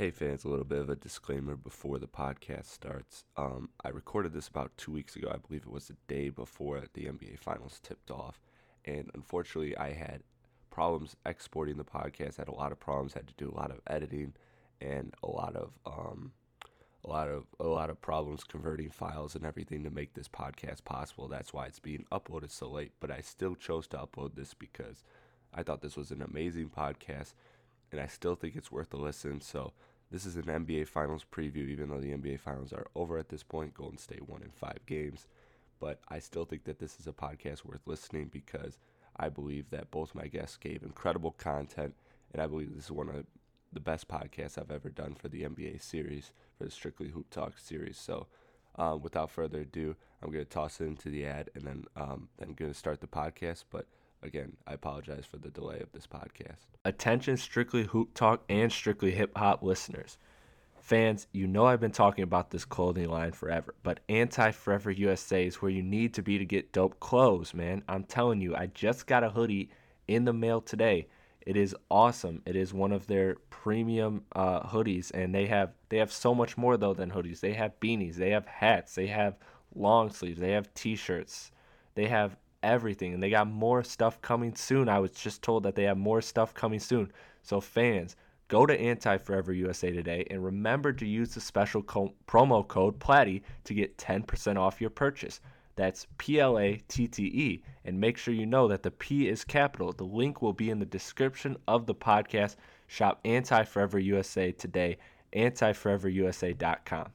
Hey fans, a little bit of a disclaimer before the podcast starts. Um, I recorded this about two weeks ago. I believe it was the day before the NBA Finals tipped off, and unfortunately, I had problems exporting the podcast. Had a lot of problems. Had to do a lot of editing, and a lot of um, a lot of a lot of problems converting files and everything to make this podcast possible. That's why it's being uploaded so late. But I still chose to upload this because I thought this was an amazing podcast, and I still think it's worth a listen. So this is an NBA Finals preview, even though the NBA Finals are over at this point. Golden State won in five games. But I still think that this is a podcast worth listening because I believe that both my guests gave incredible content, and I believe this is one of the best podcasts I've ever done for the NBA series, for the Strictly Hoop Talk series. So, um, without further ado, I'm going to toss it into the ad, and then um, then going to start the podcast. But again, I apologize for the delay of this podcast. Attention, Strictly Hoop Talk and Strictly Hip Hop listeners. Fans, you know I've been talking about this clothing line forever, but Anti Forever USA is where you need to be to get dope clothes, man. I'm telling you, I just got a hoodie in the mail today. It is awesome. It is one of their premium uh, hoodies, and they have they have so much more though than hoodies. They have beanies, they have hats, they have long sleeves, they have t-shirts, they have everything, and they got more stuff coming soon. I was just told that they have more stuff coming soon. So fans, go to Anti Forever USA today and remember to use the special co- promo code PLATTY to get 10% off your purchase. That's P L A T T E. And make sure you know that the P is capital. The link will be in the description of the podcast. Shop Anti Forever USA today, antiforeverusa.com.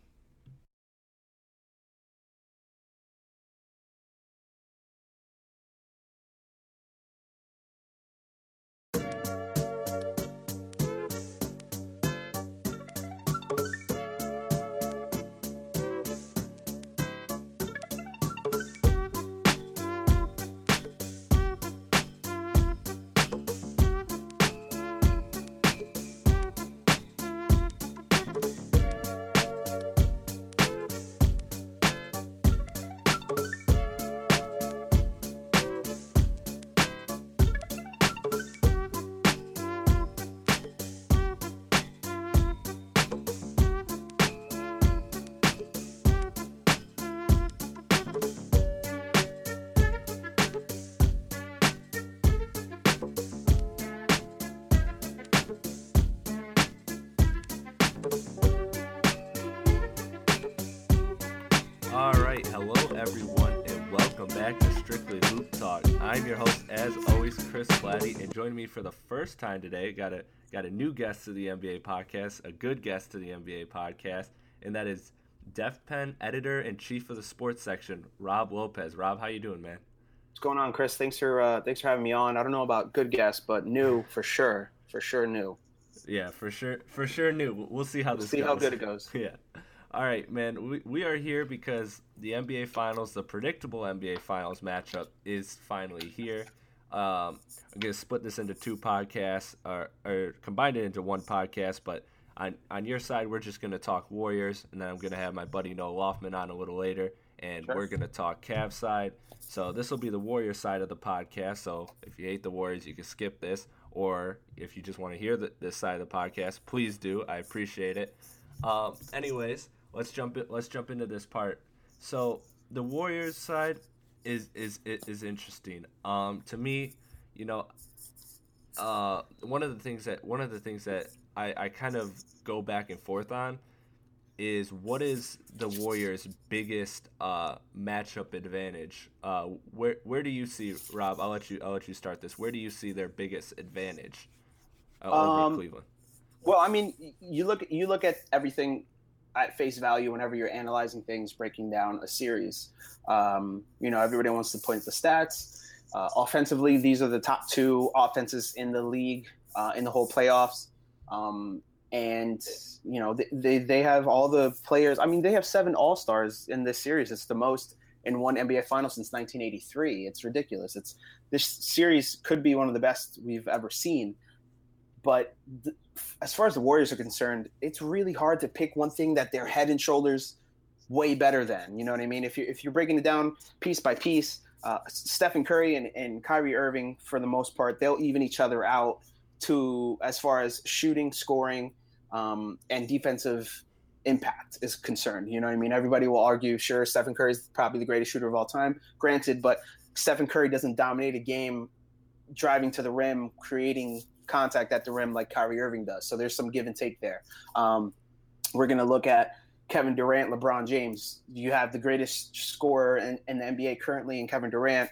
first time today, got a got a new guest to the NBA podcast, a good guest to the NBA podcast, and that is Def Pen editor and chief of the sports section, Rob Lopez. Rob, how you doing, man? What's going on, Chris? Thanks for uh, thanks for having me on. I don't know about good guest, but new for sure, for sure new. Yeah, for sure, for sure new. We'll see how We'll this see goes. how good it goes. Yeah. All right, man. We, we are here because the NBA Finals, the predictable NBA Finals matchup, is finally here. Um, I'm gonna split this into two podcasts, or, or combine it into one podcast. But on on your side, we're just gonna talk Warriors, and then I'm gonna have my buddy Noah Lofman on a little later, and Sure. we're gonna talk Cavs side. So this will be the Warrior side of the podcast. So if you hate the Warriors, you can skip this, or if you just want to hear the, this side of the podcast, please do. I appreciate it. Um, anyways, let's jump in, let's jump into this part. So the Warriors side is is is interesting. Um, to me, you know, uh, one of the things that one of the things that I, I kind of go back and forth on is what is the Warriors' biggest uh, matchup advantage? Uh, where where do you see Rob? I'll let you I'll let you start this. Where do you see their biggest advantage uh, over Um, Cleveland? Well, I mean, you look you look at everything at face value whenever you're analyzing things, breaking down a series. Um, you know, everybody wants to point the stats. Uh, offensively, these are the top two offenses in the league uh, in the whole playoffs. Um, and you know, they, they they have all the players. I mean, they have seven All Stars in this series. It's the most in one NBA final since 1983. It's ridiculous. It's this series could be one of the best we've ever seen. But th- as far as the Warriors are concerned, it's really hard to pick one thing that they're head and shoulders way better than. You know what I mean? If you if you're breaking it down piece by piece, uh, Stephen Curry and, and Kyrie Irving, for the most part, they'll even each other out to as far as shooting, scoring, um, and defensive impact is concerned. You know what I mean? Everybody will argue, sure, Stephen Curry is probably the greatest shooter of all time, granted, but Stephen Curry doesn't dominate a game driving to the rim, creating contact at the rim like Kyrie Irving does. So there's some give and take there. Um, we're going to look at Kevin Durant, LeBron James. You have the greatest scorer in, in the NBA currently in Kevin Durant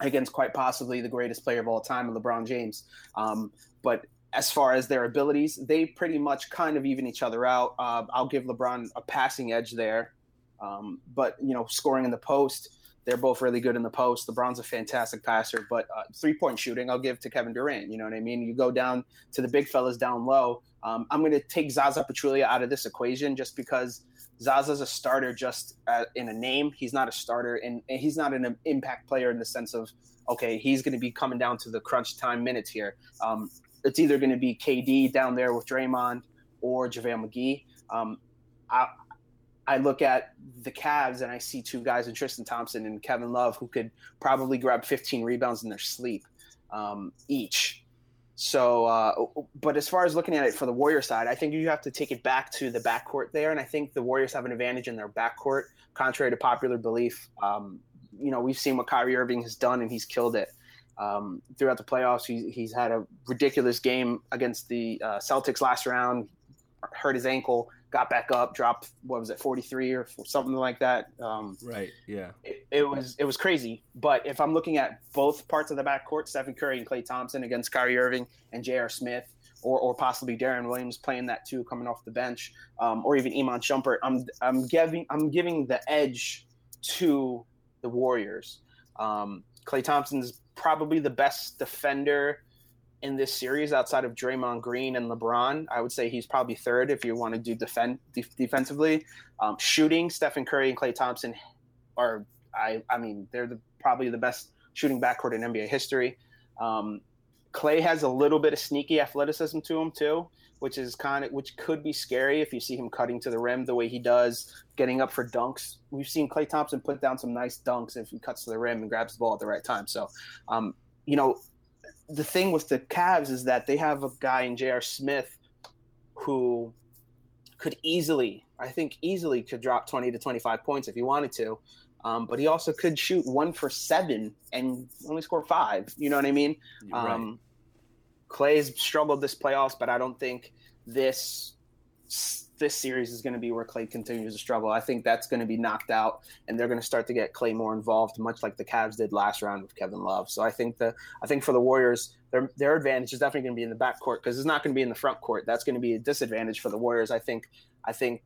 against quite possibly the greatest player of all time in LeBron James. Um, but as far as their abilities, they pretty much kind of even each other out. Uh, I'll give LeBron a passing edge there. Um, but, you know, scoring in the post, they're both really good in the post. LeBron's a fantastic passer, but uh, three point shooting, I'll give to Kevin Durant. You know what I mean? You go down to the big fellas down low. Um, I'm going to take Zaza Pachulia out of this equation just because Zaza's a starter just uh, in a name. He's not a starter, and, and he's not an impact player in the sense of okay, he's going to be coming down to the crunch time minutes here. Um, it's either going to be KD down there with Draymond or JaVale McGee. Um, I, I look at the Cavs and I see two guys in Tristan Thompson and Kevin Love who could probably grab 15 rebounds in their sleep um, each. So, uh, but as far as looking at it for the Warrior side, I think you have to take it back to the backcourt there, and I think the Warriors have an advantage in their backcourt, contrary to popular belief. Um, you know, we've seen what Kyrie Irving has done, and he's killed it um, throughout the playoffs. He, he's had a ridiculous game against the uh, Celtics last round, hurt his ankle, got back up, dropped what was it, 43 or something like that. Um, Right. Yeah. it, it was it was crazy. But if I'm looking at both parts of the backcourt, Stephen Curry and Klay Thompson against Kyrie Irving and J.R. Smith, or, or possibly Deron Williams playing that too, coming off the bench, um, or even Iman Shumpert, I'm I'm giving I'm giving the edge to the Warriors. Um, Klay Thompson's probably the best defender in this series outside of Draymond Green and LeBron. I would say he's probably third if you want to do defend def- defensively. Um, shooting, Stephen Curry and Klay Thompson are I I mean they're the, probably the best shooting backcourt in NBA history. Um, Klay has a little bit of sneaky athleticism to him too, which is kind of which could be scary if you see him cutting to the rim the way he does, getting up for dunks. We've seen Klay Thompson put down some nice dunks if he cuts to the rim and grabs the ball at the right time. So, um, you know, the thing with the Cavs is that they have a guy in J.R. Smith who could easily, I think, easily could drop 20 to 25 points if he wanted to. Um, but he also could shoot one for seven and only score five. You know what I mean? Right. Um, Klay's struggled this playoffs, but I don't think this this series is going to be where Klay continues to struggle. I think that's going to be knocked out, and they're going to start to get Klay more involved, much like the Cavs did last round with Kevin Love. So I think the I think for the Warriors, their their advantage is definitely going to be in the backcourt because it's not going to be in the front court. That's going to be a disadvantage for the Warriors. I think I think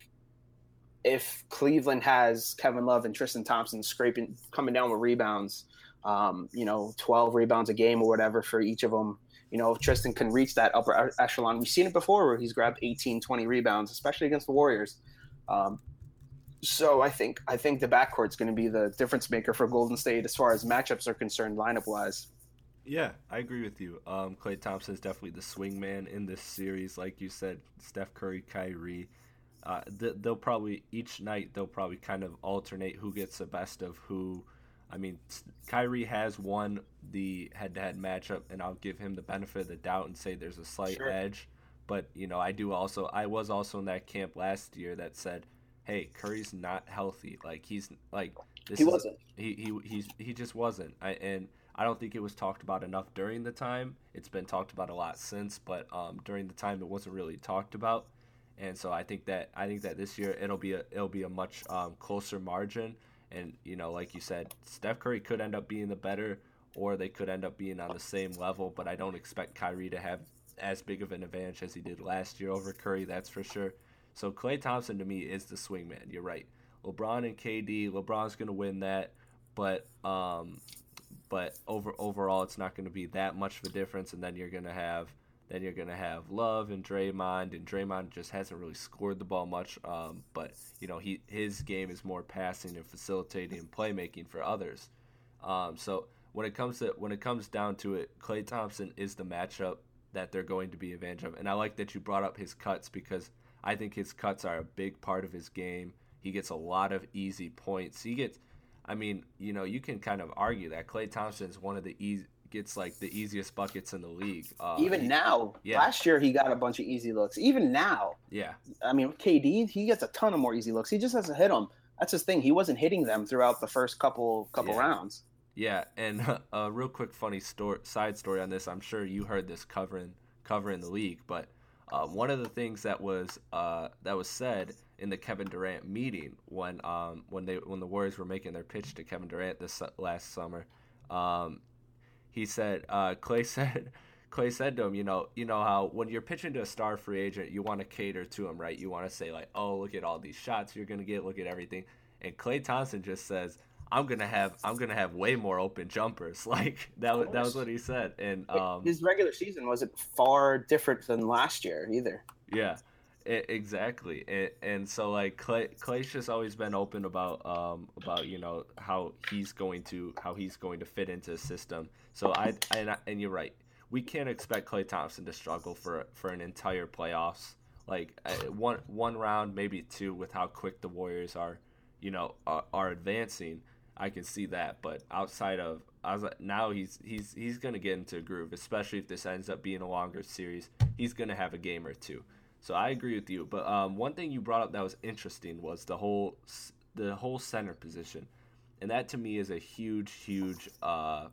if Cleveland has Kevin Love and Tristan Thompson scraping coming down with rebounds, um, you know, 12 rebounds a game or whatever for each of them. You know, if Tristan can reach that upper echelon, we've seen it before where he's grabbed 18, 20 rebounds, especially against the Warriors. Um, so I think I think the backcourt's going to be the difference maker for Golden State as far as matchups are concerned, lineup wise. Yeah, I agree with you. Um, Klay Thompson is definitely the swing man in this series, like you said. Steph Curry, Kyrie, uh, th- they'll probably each night they'll probably kind of alternate who gets the best of who. I mean, Kyrie has won the head-to-head matchup, and I'll give him the benefit of the doubt and say there's a slight Sure. edge. But you know, I do also. I was also in that camp last year that said, "Hey, Curry's not healthy. Like he's like this He is- wasn't. he he he's, he just wasn't. I, and I don't think it was talked about enough during the time. It's been talked about a lot since, but um, during the time it wasn't really talked about. And so I think that I think that this year it'll be a it'll be a much um, closer margin. And you know, like you said, Steph Curry could end up being the better, or they could end up being on the same level. But I don't expect Kyrie to have as big of an advantage as he did last year over Curry. That's for sure. So Klay Thompson to me is the swingman. You're right. LeBron and KD. LeBron's going to win that, but um, but over overall, it's not going to be that much of a difference. And then you're going to have then you're going to have Love and Draymond, and Draymond just hasn't really scored the ball much. Um, but you know, he his game is more passing and facilitating and playmaking for others. Um, so when it comes to when it comes down to it, Klay Thompson is the matchup that they're going to be advantage of. And I like that you brought up his cuts because I think his cuts are a big part of his game. He gets a lot of easy points. He gets, I mean, you know, you can kind of argue that Klay Thompson is one of the easy gets like the easiest buckets in the league. Uh, Even he, now, yeah. last year he got a bunch of easy looks. Even now, yeah. I mean, KD he gets a ton of more easy looks. He just has to hit them. That's his thing. He wasn't hitting them throughout the first couple couple yeah. rounds. Yeah, and a real quick funny story, side story on this. I'm sure you heard this covering covering the league, but uh, one of the things that was uh, that was said in the Kevin Durant meeting when um, when they when the Warriors were making their pitch to Kevin Durant this last summer, um, he said uh, Klay said Klay said to him, you know, you know how when you're pitching to a star free agent, you want to cater to him, right? You want to say like, oh, look at all these shots you're gonna get, look at everything, and Klay Thompson just says. I'm gonna have I'm gonna have way more open jumpers. Like that was that was what he said. And um, his regular season wasn't far different than last year either. Yeah, it, exactly. And, and, so like Klay, Klay's just always been open about um about you know how he's going to how he's going to fit into the system. So I and I, and you're right. We can't expect Klay Thompson to struggle for for an entire playoffs. Like uh, one one round, maybe two, with how quick the Warriors are, you know, are, are advancing. I can see that, but outside of I was like, now he's he's he's gonna get into a groove, especially if this ends up being a longer series. He's gonna have a game or two. So I agree with you. But um, one thing you brought up that was interesting was the whole the whole center position, and that to me is a huge, huge, uh,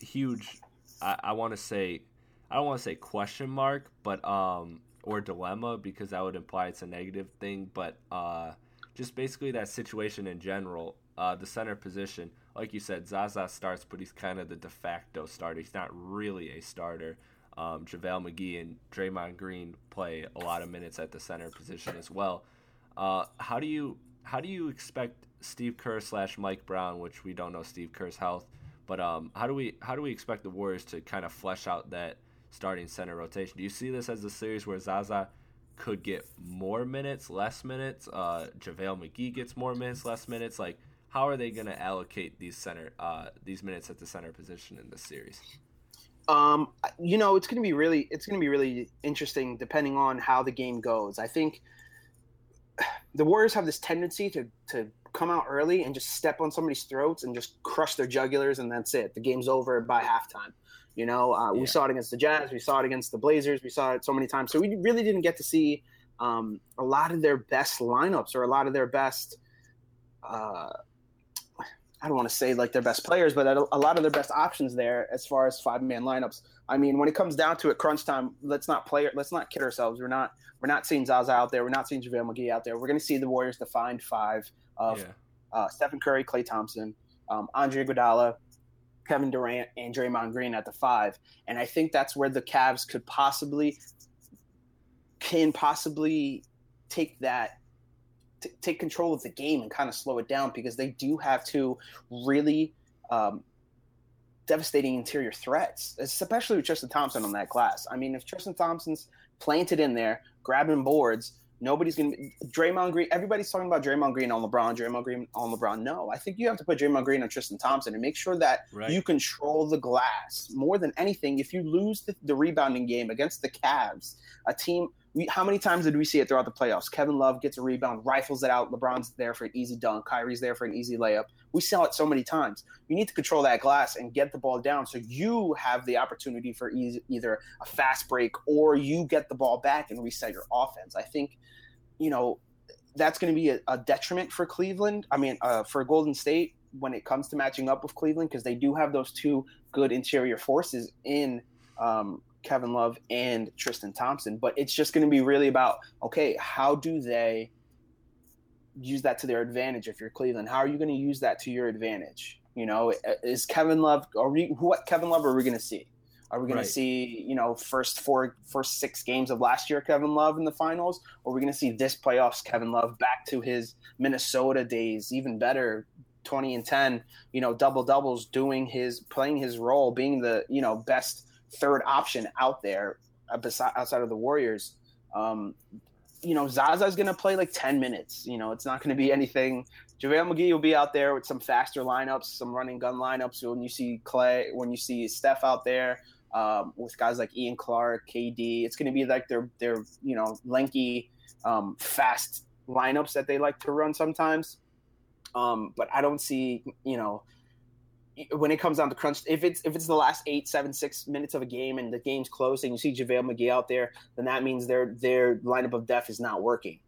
huge. I, I want to say, I don't want to say question mark, but um, or dilemma because that would imply it's a negative thing. But uh, just basically that situation in general, uh, the center position. Like you said, Zaza starts, but he's kind of the de facto starter. He's not really a starter. Um, JaVale McGee and Draymond Green play a lot of minutes at the center position as well. Uh, how do you how do you expect Steve Kerr slash Mike Brown, which we don't know Steve Kerr's health, but um, how do we how do we expect the Warriors to kind of flesh out that starting center rotation? Do you see this as a series where Zaza could get more minutes, less minutes? Uh, JaVale McGee gets more minutes, less minutes. Like, how are they going to allocate these center uh, these minutes at the center position in this series? Um, you know, it's going to be really, it's going to be really interesting depending on how the game goes. I think the Warriors have this tendency to to come out early and just step on somebody's throats and just crush their jugulars, and that's it. The game's over by halftime. You know, uh, yeah. we saw it against the Jazz, we saw it against the Blazers, we saw it so many times. So we really didn't get to see um, a lot of their best lineups or a lot of their best. Uh, I don't want to say like their best players, but a lot of their best options there as far as five man lineups. I mean, when it comes down to it, crunch time, let's not play. Let's not kid ourselves. We're not we're not seeing Zaza out there. We're not seeing JaVale McGee out there. We're going to see the Warriors defined five of yeah. uh, Stephen Curry, Klay Thompson, um, Andre Iguodala, Kevin Durant, and Draymond Green at the five. And I think that's where the Cavs could possibly can possibly take that t- take control of the game and kind of slow it down because they do have two really um, devastating interior threats, especially with Tristan Thompson on that glass. I mean, if Tristan Thompson's planted in there, grabbing boards, nobody's going to. Draymond Green, everybody's talking about Draymond Green on LeBron, Draymond Green on LeBron. No, I think you have to put Draymond Green on Tristan Thompson and make sure that right. you control the glass more than anything. If you lose the, the rebounding game against the Cavs, a team we, how many times did we see it throughout the playoffs? Kevin Love gets a rebound, rifles it out. LeBron's there for an easy dunk. Kyrie's there for an easy layup. We saw it so many times. You need to control that glass and get the ball down so you have the opportunity for either a fast break or you get the ball back and reset your offense. I think, you know, that's going to be a, a, detriment for Cleveland. I mean, uh, for Golden State when it comes to matching up with Cleveland because they do have those two good interior forces in um, Kevin Love and Tristan Thompson. But it's just going to be really about okay, how do they use that to their advantage if you're Cleveland? How are you going to use that to your advantage? You know, is Kevin Love? Are we what Kevin Love are we going to see? Are we going right. to see, you know, first four, first six games of last year Kevin Love in the finals, or are we going to see this playoffs Kevin Love back to his Minnesota days, even better, twenty and ten, you know, double doubles, doing his playing his role, being the you know best third option out there uh, outside of the Warriors. Um, you know, Zaza's going to play like 10 minutes. You know, it's not going to be anything. JaVale McGee will be out there with some faster lineups, some running gun lineups. When you see Klay, when you see Steph out there um, with guys like Ian Clark, KD, it's going to be like their, their, you know, lanky, um, fast lineups that they like to run sometimes. Um, but I don't see, you know, when it comes down to crunch, if it's if it's the last eight, seven, six minutes of a game and the game's close and you see JaVale McGee out there, then that means their their lineup of death is not working,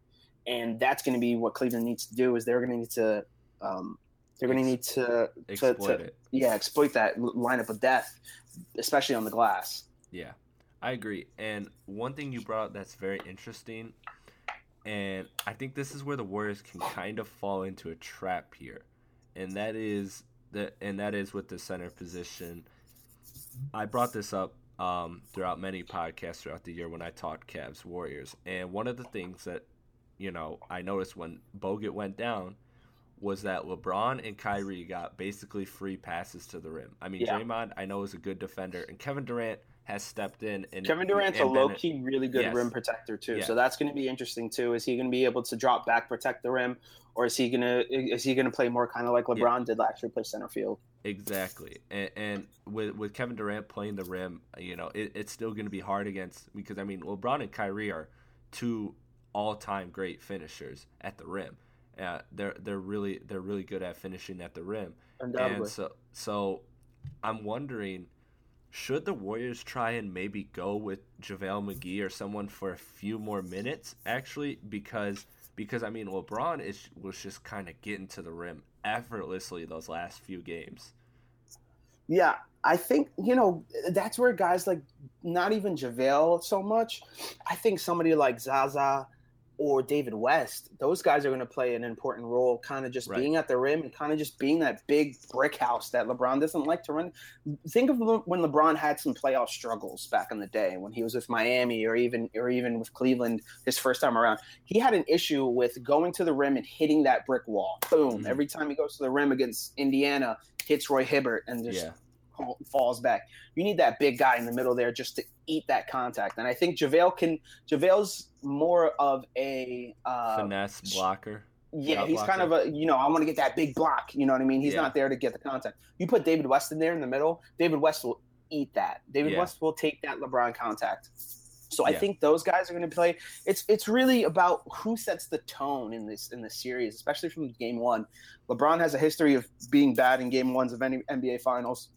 and that's going to be what Cleveland needs to do. Is they're going to need to um, they're going to need to, to, to yeah exploit that lineup of death, especially on the glass. Yeah, I agree. And one thing you brought up that's very interesting, and I think this is where the Warriors can kind of fall into a trap here, and that is that and that is with the center position. I brought this up um, throughout many podcasts throughout the year when I taught Cavs Warriors, and one of the things that you know I noticed when Bogut went down was that LeBron and Kyrie got basically free passes to the rim. I mean, yeah. Draymond I know is a good defender, and Kevin Durant has stepped in. And Kevin Durant's and a low key, really good yes. rim protector too. So that's going to be interesting too. Is he going to be able to drop back, protect the rim, or is he gonna is he gonna play more kind of like LeBron yeah. did last year, play center field? Exactly, and, and, with with Kevin Durant playing the rim, you know, it, it's still going to be hard against because I mean, LeBron and Kyrie are two all time great finishers at the rim. Uh, they're they're really they're really good at finishing at the rim, and so so I'm wondering should the Warriors try and maybe go with JaVale McGee or someone for a few more minutes, actually, because because I mean LeBron is was just kind of getting to the rim effortlessly those last few games. Yeah, I think you know that's where guys like not even JaVale so much. I think somebody like Zaza or David West, those guys are going to play an important role, kind of just right. being at the rim and kind of just being that big brick house that LeBron doesn't like to run. Think of when LeBron had some playoff struggles back in the day when he was with Miami or even or even with Cleveland his first time around. He had an issue with going to the rim and hitting that brick wall. Boom! Mm-hmm. Every time he goes to the rim against Indiana, hits Roy Hibbert and just yeah falls back. You need that big guy in the middle there just to eat that contact. And I think JaVale can. JaVale's more of a uh, finesse blocker. Yeah, he's blocker. kind of a you know I want to get that big block. You know what I mean? He's yeah. not there to get the contact. You put David West in there in the middle. David West will eat that. David yeah. West will take that LeBron contact. So yeah. I think those guys are going to play. It's it's really about who sets the tone in this in the series, especially from game one. LeBron has a history of being bad in game ones of any NBA finals.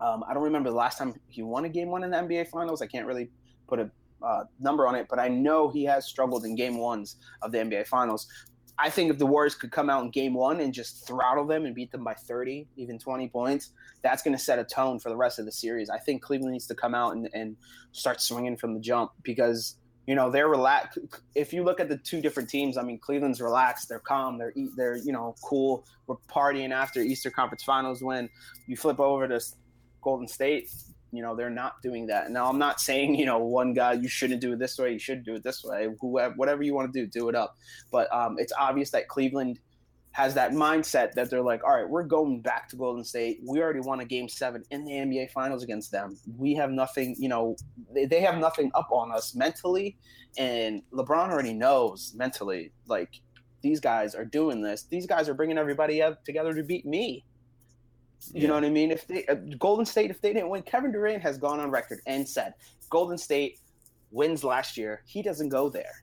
Um, I don't remember the last time he won a game one in the NBA Finals. I can't really put a uh, number on it, but I know he has struggled in game ones of the NBA Finals. I think if the Warriors could come out in game one and just throttle them and beat them by 30, even 20 points, that's going to set a tone for the rest of the series. I think Cleveland needs to come out and, and start swinging from the jump because you know they're relaxed. If you look at the two different teams, I mean Cleveland's relaxed, they're calm, they're they're you know cool. We're partying after Easter Conference Finals win. You flip over to Golden State, you know, they're not doing that. Now, I'm not saying, you know, one guy, you shouldn't do it this way, you should do it this way. Whoever, whatever you want to do, do it up. But um, it's obvious that Cleveland has that mindset that they're like, all right, we're going back to Golden State. We already won a game seven in the NBA Finals against them. We have nothing, you know, they, they have nothing up on us mentally. And LeBron already knows mentally, like, these guys are doing this. These guys are bringing everybody up together to beat me. You yeah. know what I mean? If they uh, Golden State, if they didn't win, Kevin Durant has gone on record and said Golden State wins last year, he doesn't go there.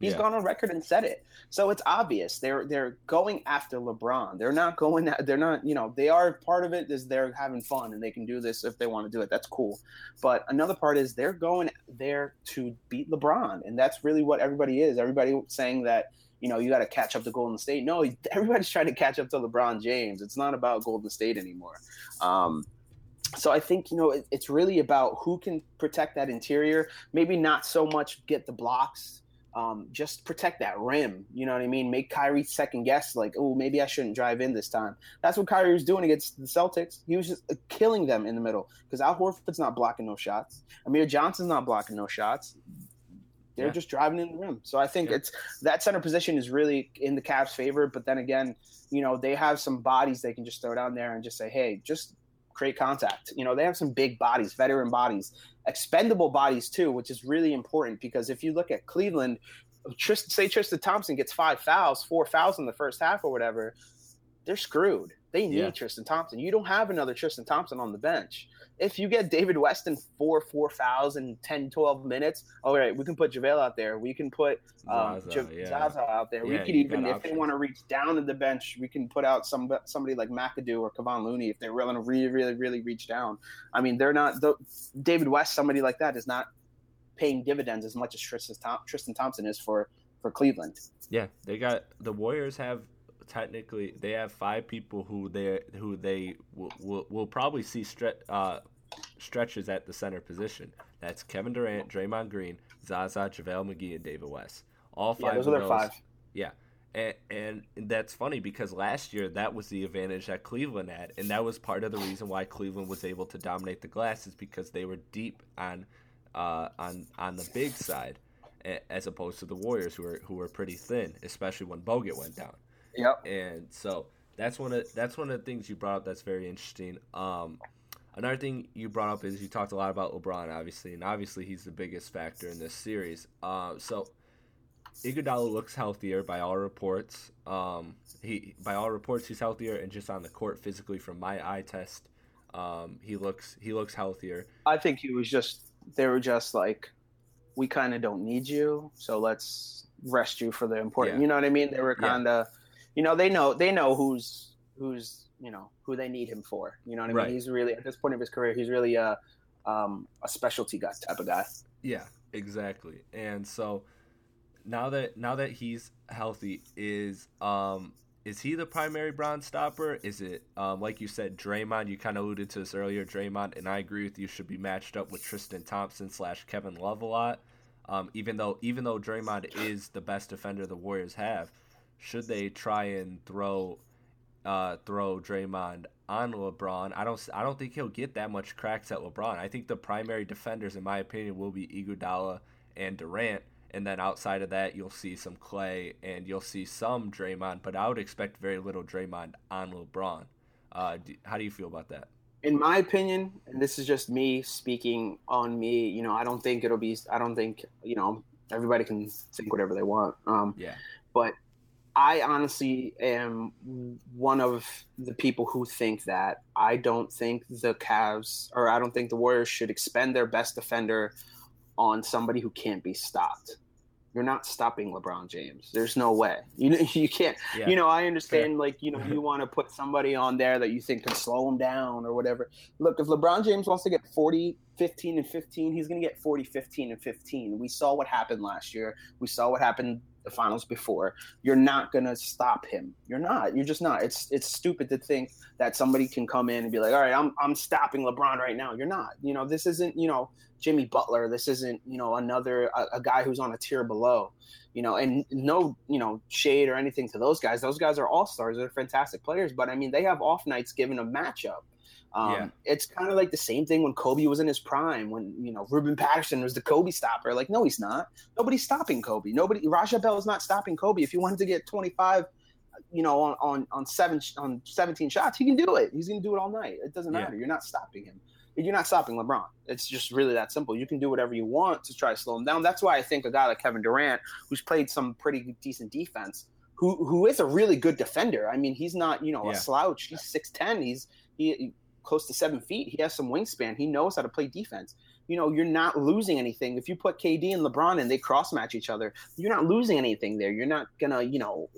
He's yeah. gone on record and said it. So it's obvious they're they're going after LeBron. They're not going. They're not. You know, they are part of it. Is they're having fun and they can do this if they want to do it. That's cool. But another part is they're going there to beat LeBron, and that's really what everybody is. Everybody saying that you know, you got to catch up to Golden State. No, everybody's trying to catch up to LeBron James. It's not about Golden State anymore. Um, so I think you know it, it's really about who can protect that interior. Maybe not so much get the blocks. Um, just protect that rim. You know what I mean? Make Kyrie second guess, like, oh, maybe I shouldn't drive in this time. That's what Kyrie was doing against the Celtics. He was just uh, killing them in the middle because Al Horford's not blocking no shots. Amir Johnson's not blocking no shots. They're yeah. just driving in the rim. So I think yeah. it's that center position is really in the Cavs' favor. But then again, you know, they have some bodies they can just throw down there and just say, hey, just create contact. You know, they have some big bodies, veteran bodies, expendable bodies too, which is really important because if you look at Cleveland, Trist, say Tristan Thompson gets five fouls, four fouls in the first half or whatever, they're screwed. They need yeah. Tristan Thompson. You don't have another Tristan Thompson on the bench if you get David Weston four four fouls in 10, 12 minutes, all right, we can put JaVale out there. We can put um, Zaza, ja- yeah. Zaza out there. Yeah, we could even, if options. they want to reach down to the bench, we can put out some somebody like McAdoo or Kevon Looney if they're willing to really, really, really reach down. I mean, they're not the, David West. Somebody like that is not paying dividends as much as Tristan, Tristan Thompson is for for Cleveland. Yeah, they got the Warriors have technically they have five people who they who they will, will, will probably see stre- uh, stretches at the center position. That's Kevin Durant, Draymond Green, Zaza, JaVale McGee, and David West. All five. Yeah, those are their five. Yeah. And, and that's funny because last year that was the advantage that Cleveland had, and that was part of the reason why Cleveland was able to dominate the glass is because they were deep on uh, on on the big side, as opposed to the Warriors who were who were pretty thin, especially when Bogut went down. Yep. And so that's one of that's one of the things you brought up that's very interesting. Um, another thing you brought up is you talked a lot about LeBron, obviously, and obviously he's the biggest factor in this series. Uh, so Iguodala looks healthier by all reports. Um, he by all reports he's healthier, and just on the court physically from my eye test, um, he looks he looks healthier. I think he was just they were just like, we kind of don't need you, so let's rest you for the important. Yeah. You know what I mean? They were kind of. Yeah you know they know they know who's who's you know who they need him for. You know what I mean? He's really at this point of his career, he's really a um, a specialty guy type of guy. Yeah, exactly. And so now that now that he's healthy, is um is he the primary Bron stopper? Is it um, like you said, Draymond? You kind of alluded to this earlier, Draymond, and I agree with you. Should be matched up with Tristan Thompson slash Kevin Love a lot. Um, even though even though Draymond is the best defender the Warriors have, should they try and throw uh, throw Draymond on LeBron? I don't I don't think he'll get that much cracks at LeBron. I think the primary defenders, in my opinion, will be Iguodala and Durant. And then outside of that, you'll see some Klay and you'll see some Draymond, but I would expect very little Draymond on LeBron. Uh, do, how do you feel about that? In my opinion, and this is just me speaking on me, you know, I don't think it'll be. I don't think you know everybody can think whatever they want. Um, yeah. But I honestly am one of the people who think that I don't think the Cavs or I don't think the Warriors should expend their best defender on somebody who can't be stopped. You're not stopping LeBron James. There's no way. You know, you can't. Yeah. You know, I understand. Like, you know, you want to put somebody on there that you think can slow him down or whatever. Look, if LeBron James wants to get 40, 15, and 15, he's going to get 40, 15, and 15. We saw what happened last year. We saw what happened the finals before. You're not gonna stop him. You're not. You're just not. It's it's stupid to think that somebody can come in and be like, all right, I'm I'm stopping LeBron right now. You're not. You know, this isn't you know Jimmy Butler. This isn't you know another a, a guy who's on a tier below. You know, and no you know shade or anything to those guys. Those guys are all stars. They're fantastic players, but I mean they have off nights given a matchup. Um, yeah. It's kind of like the same thing when Kobe was in his prime, when you know Ruben Patterson was the Kobe stopper. Like, no, he's not. Nobody's stopping Kobe. Nobody. Raja Bell is not stopping Kobe. If he wanted to get 25, you know, on on on seven on 17 shots, he can do it. He's going to do it all night. It doesn't matter. Yeah. You're not stopping him. You're not stopping LeBron. It's just really that simple. You can do whatever you want to try to slow him down. That's why I think a guy like Kevin Durant, who's played some pretty decent defense, who who is a really good defender. I mean, he's not you know yeah. a slouch. He's six ten. He's he close to seven feet. He has some wingspan. He knows how to play defense. You know, you're not losing anything. If you put KD and LeBron and they cross match each other, you're not losing anything there. You're not gonna, you know,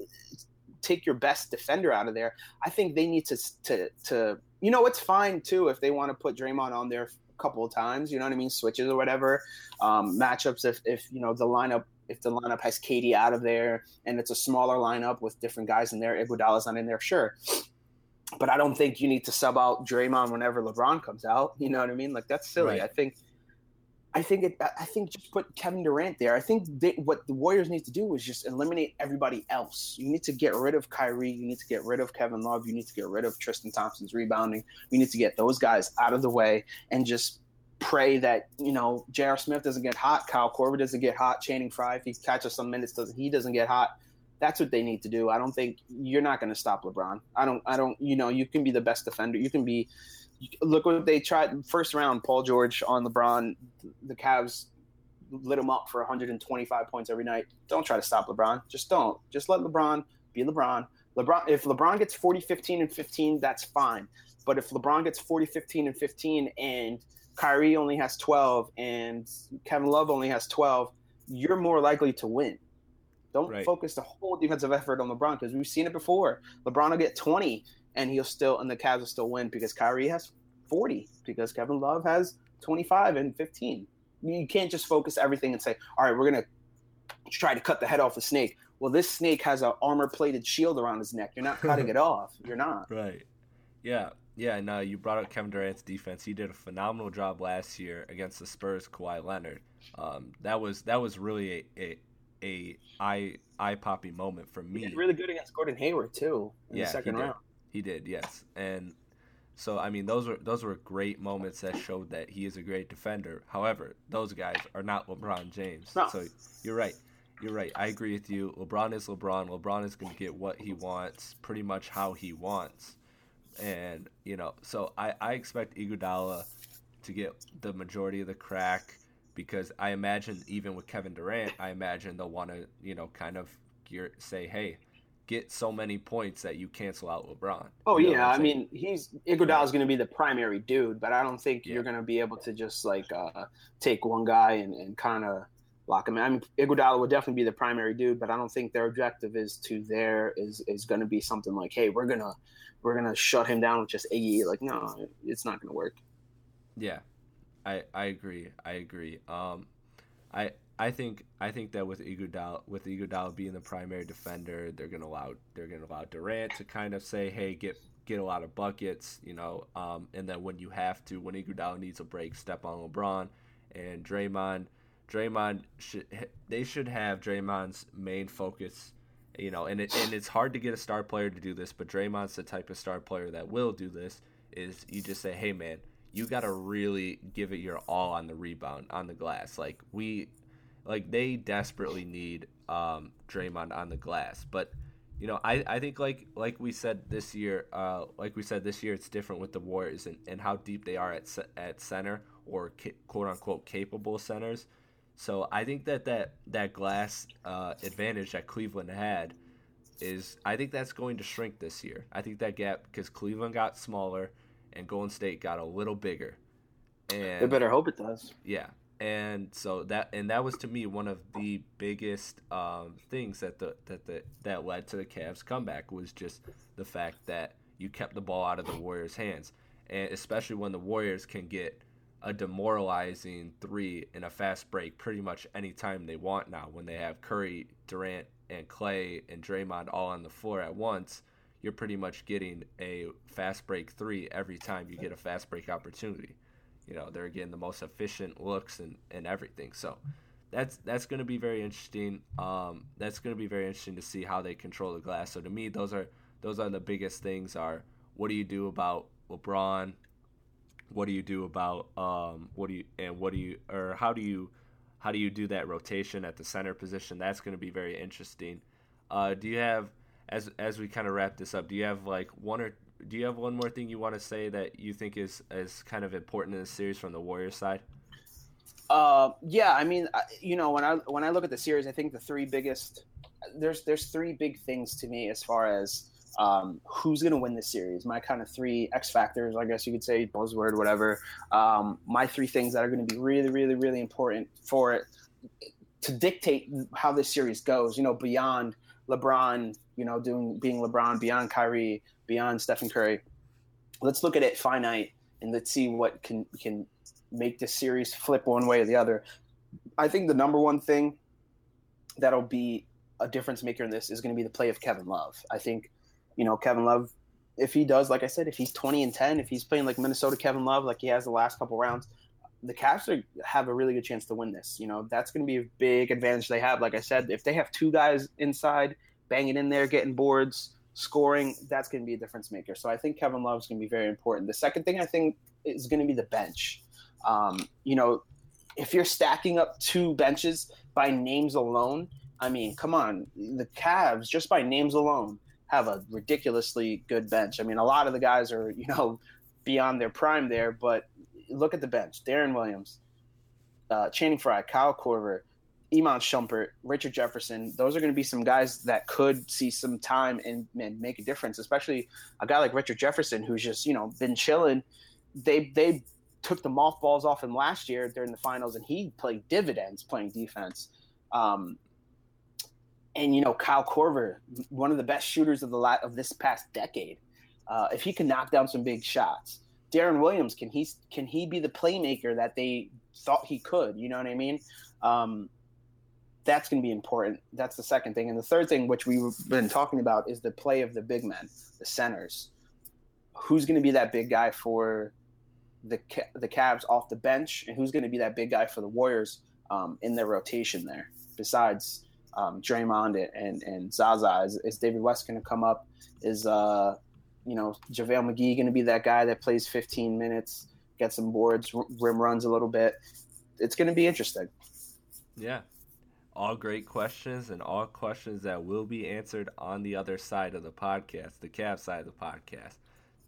take your best defender out of there. I think they need to to to you know, it's fine too if they want to put Draymond on there a couple of times. You know what I mean? Switches or whatever, um, matchups. If if you know the lineup if the lineup has KD out of there and it's a smaller lineup with different guys in there, Iguodala's not in there, sure. But I don't think you need to sub out Draymond whenever LeBron comes out. You know what I mean? Like that's silly. Right. I think I think it, I think just put Kevin Durant there. I think they, what the Warriors need to do is just eliminate everybody else. You need to get rid of Kyrie. You need to get rid of Kevin Love. You need to get rid of Tristan Thompson's rebounding. You need to get those guys out of the way and just pray that you know J.R. Smith doesn't get hot, Kyle Korver doesn't get hot, Channing Frye if he catches some minutes doesn't he doesn't get hot. That's what they need to do. I don't think you're not going to stop LeBron. I don't. I don't. You know, you can be the best defender. You can be look what they tried first round paul george on lebron the Cavs lit him up for 125 points every night don't try to stop lebron just don't just let lebron be lebron lebron if lebron gets 40 15 and 15 that's fine but if lebron gets 40 15 and 15 and Kyrie only has 12 and Kevin Love only has 12 you're more likely to win don't Right. focus the whole defensive effort on LeBron because we've seen it before. LeBron will get 20 and he'll still and the Cavs will still win because Kyrie has 40 because Kevin Love has 25 and 15. You can't just focus everything and say, "All right, we're going to try to cut the head off the snake." Well, this snake has an armor-plated shield around his neck. You're not cutting it off. You're not. Right. Yeah. Yeah. No, you brought up Kevin Durant's defense. He did a phenomenal job last year against the Spurs. Kawhi Leonard. Um, that was that was really a a, a eye eye popping moment for He me. did really good against Gordon Hayward too in Yeah, the second he did. round. He did, yes. And so I mean those were those were great moments that showed that he is a great defender. However, those guys are not LeBron James. No. So you're right. You're right. I agree with you. LeBron is LeBron. LeBron is going to get what he wants, pretty much how he wants. And, you know, so I, I expect Iguodala to get the majority of the crack because I imagine even with Kevin Durant, I imagine they'll want to, you know, kind of gear, say, hey, get so many points that you cancel out LeBron. Oh You know yeah, I mean he's Iguodala's going to be the primary dude, but I don't think Yeah. you're going to be able to just like uh, take one guy and, and kind of lock him in. I mean Iguodala would definitely be the primary dude, but I don't think their objective is to there is is going to be something like, hey, we're gonna we're gonna shut him down with just Iggy. Like no, it's not going to work. Yeah, I I agree. I agree. Um, I I think I think that with Iguodala with Iguodala being the primary defender, they're gonna allow they're gonna allow Durant to kind of say, hey, get get a lot of buckets, you know. Um, and then when you have to, when Iguodala needs a break, step on LeBron and Draymond. Draymond should they should have Draymond's main focus. You know, and it, and it's hard to get a star player to do this, but Draymond's the type of star player that will do this. Is you just say, hey man, you got to really give it your all on the rebound on the glass. Like we, like they desperately need um, Draymond on the glass. But you know, I, I think like like we said this year, uh, like we said this year, it's different with the Warriors and, and how deep they are at at center or ca- quote unquote capable centers. So I think that that that glass uh, advantage that Cleveland had is I think that's going to shrink this year. I think that gap because Cleveland got smaller and Golden State got a little bigger. And They better hope it does. yeah, and so that and that was to me one of the biggest um, things that the that the that led to the Cavs comeback was just the fact that you kept the ball out of the Warriors' hands, and especially when the Warriors can get a demoralizing three in a fast break pretty much any time they want now. When they have Curry, Durant, and Klay and Draymond all on the floor at once, you're pretty much getting a fast break three every time you get a fast break opportunity. You know, they're getting the most efficient looks and, and everything. So that's that's going to be very interesting. Um, that's going to be very interesting to see how they control the glass. So to me, those are those are the biggest things. Are what do you do about LeBron? What do you do about um, what do you and what do you or how do you how do you do that rotation at the center position? That's going to be very interesting. Uh, do you have as as we kind of wrap this up? Do you have like one or do you have one more thing you want to say that you think is is kind of important in the series from the Warriors side? Uh, yeah, I mean, you know, when I when I look at the series, I think the three biggest there's there's three big things to me as far as um, who's going to win this series. My kind of three X factors, I guess you could say, buzzword, whatever. Um, my three things that are going to be really, really, really important for it to dictate how this series goes. You know, beyond LeBron, you know, doing being LeBron, beyond Kyrie, beyond Stephen Curry. Let's look at it finite and let's see what can can make this series flip one way or the other. I think the number one thing that'll be a difference maker in this is going to be the play of Kevin Love. I think, you know, Kevin Love, if he does, like I said, if he's 20 and 10, if he's playing like Minnesota Kevin Love, like he has the last couple rounds, the Cavs are, have a really good chance to win this. You know, that's going to be a big advantage they have. Like I said, if they have two guys inside banging in there, getting boards, scoring, that's going to be a difference maker. So I think Kevin Love is going to be very important. The second thing I think is going to be the bench. Um, you know, if you're stacking up two benches by names alone, I mean, come on, the Cavs just by names alone have a ridiculously good bench. I mean, a lot of the guys are you know beyond their prime there, but look at the bench: Deron Williams, uh, Channing Frye, Kyle Korver, Iman Shumpert, Richard Jefferson. Those are going to be some guys that could see some time and, and make a difference. Especially a guy like Richard Jefferson, who's just you know been chilling. They they took the mothballs off him last year during the finals, and he played dividends playing defense. Um, and you know Kyle Korver, one of the best shooters of the la- of this past decade. Uh, if he can knock down some big shots, Deron Williams can he can he be the playmaker that they thought he could? You know what I mean? Um, that's going to be important. That's the second thing, and the third thing, which we've been talking about, is the play of the big men, the centers. Who's going to be that big guy for the the Cavs off the bench, and who's going to be that big guy for the Warriors um, in their rotation there? Besides um, Draymond and and Zaza. Is, is David West going to come up? Is uh, you know JaVale McGee going to be that guy that plays 15 minutes, get some boards, rim runs a little bit? It's going to be interesting. Yeah, all great questions and all questions that will be answered on the other side of the podcast, the Cavs side of the podcast.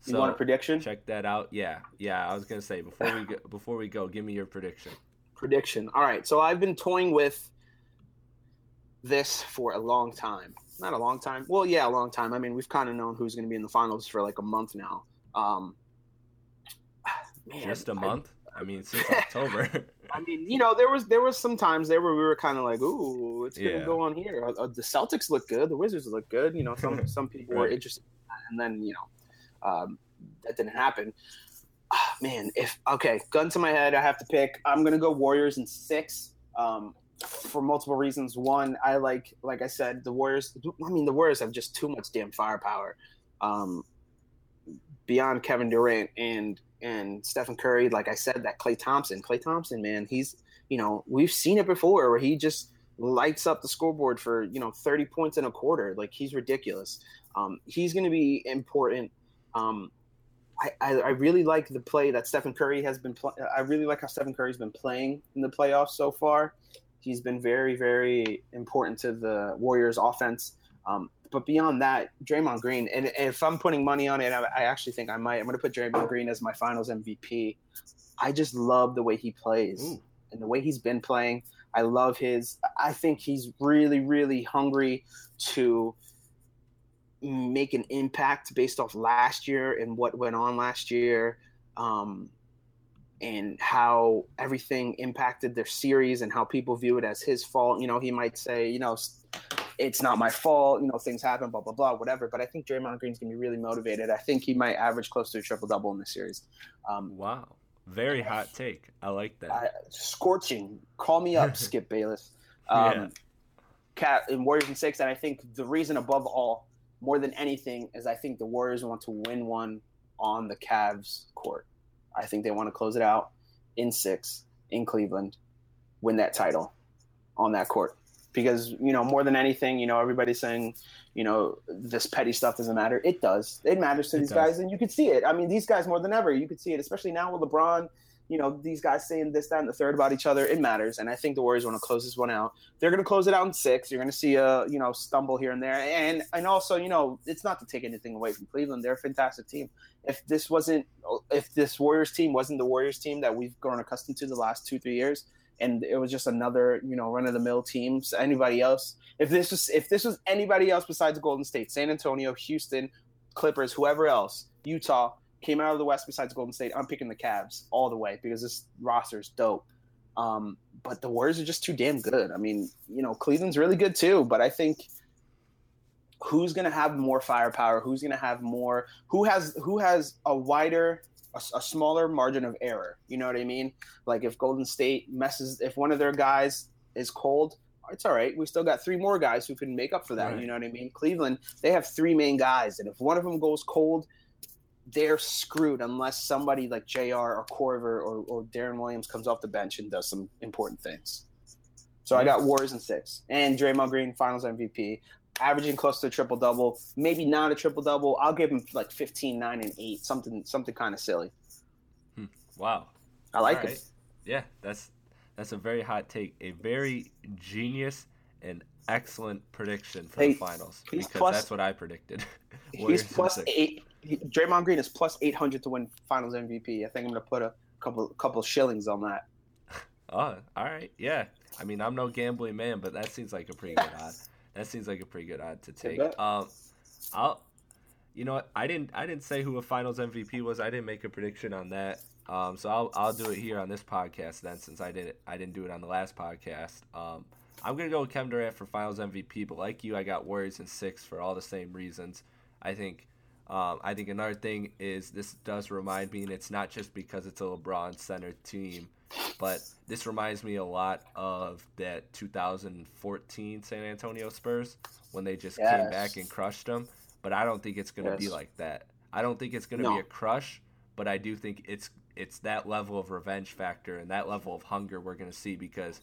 So you want a prediction? Check that out. Yeah, yeah. I was gonna say before we go, before we go, give me your prediction. Prediction. All right. So I've been toying with this for a long time. Not a long time. Well, yeah, a long time. I mean, we've kind of known who's going to be in the finals for like a month now. Um, man, Just a month. I, I mean, since October. I mean, you know, there was there was some times there where we were kind of like, "Ooh, it's gonna yeah. go on here." Uh, uh, the Celtics look good. The Wizards look good. You know, some some people right. were interested, in and then you know, um, that didn't happen. Oh, man, if okay, gun to my head, I have to pick. I'm gonna go Warriors in six. Um, for multiple reasons. One, I like, like I said, the Warriors. I mean, the Warriors have just too much damn firepower. Um, beyond Kevin Durant and and Stephen Curry, like I said, that Klay Thompson, Klay Thompson, man, he's you know we've seen it before where he just lights up the scoreboard for you know 30 points in a quarter. Like he's ridiculous. Um, he's going to be important. Um, I, I, I, really like the play that Stephen Curry has been. Pl- I really like how Stephen Curry's been playing in the playoffs so far. He's been very, very important to the Warriors' offense. Um, but beyond that, Draymond Green, and if I'm putting money on it, I actually think I might. I'm going to put Draymond Green as my Finals MVP. I just love the way he plays Ooh. and the way he's been playing. I love his. I think he's really, really hungry to make an impact based off last year and what went on last year. Um, and how everything impacted their series and how people view it as his fault. You know, he might say, you know, it's not my fault. You know, things happen, blah blah blah, whatever. But I think Draymond Green's gonna be really motivated. I think he might average close to a triple double in the series. Um, wow, very hot take. I like that. Scorching. Call me up, Skip Bayless. Um, yeah. Cat in Warriors and six, and I think the reason above all, more than anything, is I think the Warriors want to win one on the Cavs court. I think they want to close it out in six in Cleveland, win that title on that court. Because, you know, more than anything, you know, everybody's saying, you know, this petty stuff doesn't matter. It does. It matters to it these does. guys, and you can see it. I mean, these guys more than ever, you can see it, especially now with LeBron you know, these guys saying this, that, and the third about each other, it matters. And I think the Warriors want to close this one out. They're going to close it out in six. You're going to see a, you know, stumble here and there. And, and also, you know, it's not to take anything away from Cleveland. They're a fantastic team. If this wasn't, if this Warriors team wasn't the Warriors team that we've grown accustomed to the last two, three years, and it was just another, you know, run of the mill teams, anybody else, if this was, if this was anybody else besides Golden State, San Antonio, Houston, Clippers, whoever else, Utah, came out of the West besides Golden State, I'm picking the Cavs all the way because this roster is dope. Um, but the Warriors are just too damn good. I mean, you know, Cleveland's really good too, but I think who's going to have more firepower? Who's going to have more? Who has who has a wider, a, a, smaller margin of error? You know what I mean? Like if Golden State messes, if one of their guys is cold, it's all right. We still got three more guys who can make up for that. Right. You know what I mean? Cleveland, they have three main guys, and if one of them goes cold, they're screwed unless somebody like Jr. or Korver or, or Deron Williams comes off the bench and does some important things. So I got Warriors and six, and Draymond Green Finals MVP, averaging close to a triple double. Maybe not a triple double. I'll give him like 15, 9, and eight, something something kind of silly. Hmm. Wow. I like All it. Yeah, that's that's a very hot take. A very genius and excellent prediction for Hey, the finals he's because plus- that's what I predicted. He's plus eight. Draymond Green is plus eight hundred to win Finals MVP. I think I'm gonna put a couple couple shillings on that. Oh, all right. Yeah. I mean, I'm no gambling man, but that seems like a pretty good odd. That seems like a pretty good odd to take. Um, I'll. You know what? I didn't. I didn't say who a Finals MVP was. I didn't make a prediction on that. Um, so I'll I'll do it here on this podcast then, since I didn't I didn't do it on the last podcast. Um, I'm gonna go with Kevin Durant for Finals MVP, but like you, I got Warriors in six for all the same reasons. I think. Um, I think another thing is this does remind me, and it's not just because it's a LeBron centered team, but this reminds me a lot of that 2014 San Antonio Spurs when they just came back and crushed them. But I don't think it's going to be like that. I don't think it's going to No. be a crush, but I do think it's it's that level of revenge factor and that level of hunger we're going to see because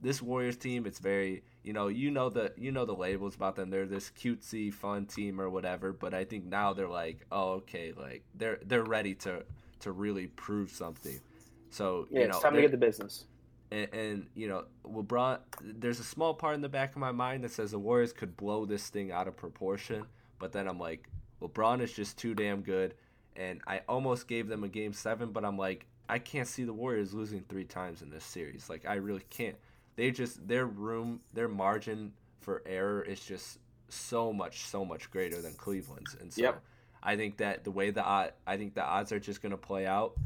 this Warriors team, it's very you know you know the you know the labels about them. They're this cutesy fun team or whatever, but I think now they're like, oh okay, like they're they're ready to to really prove something. So Yeah, you know, it's time to get the business. and, and you know LeBron. There's a small part in the back of my mind that says the Warriors could blow this thing out of proportion, but then I'm like, LeBron is just too damn good, and I almost gave them a game seven, but I'm like, I can't see the Warriors losing three times in this series. Like I really can't. They just their room, their margin for error is just so much, so much greater than Cleveland's, and so. Yep. I think that the way the I think the odds are just going to play out,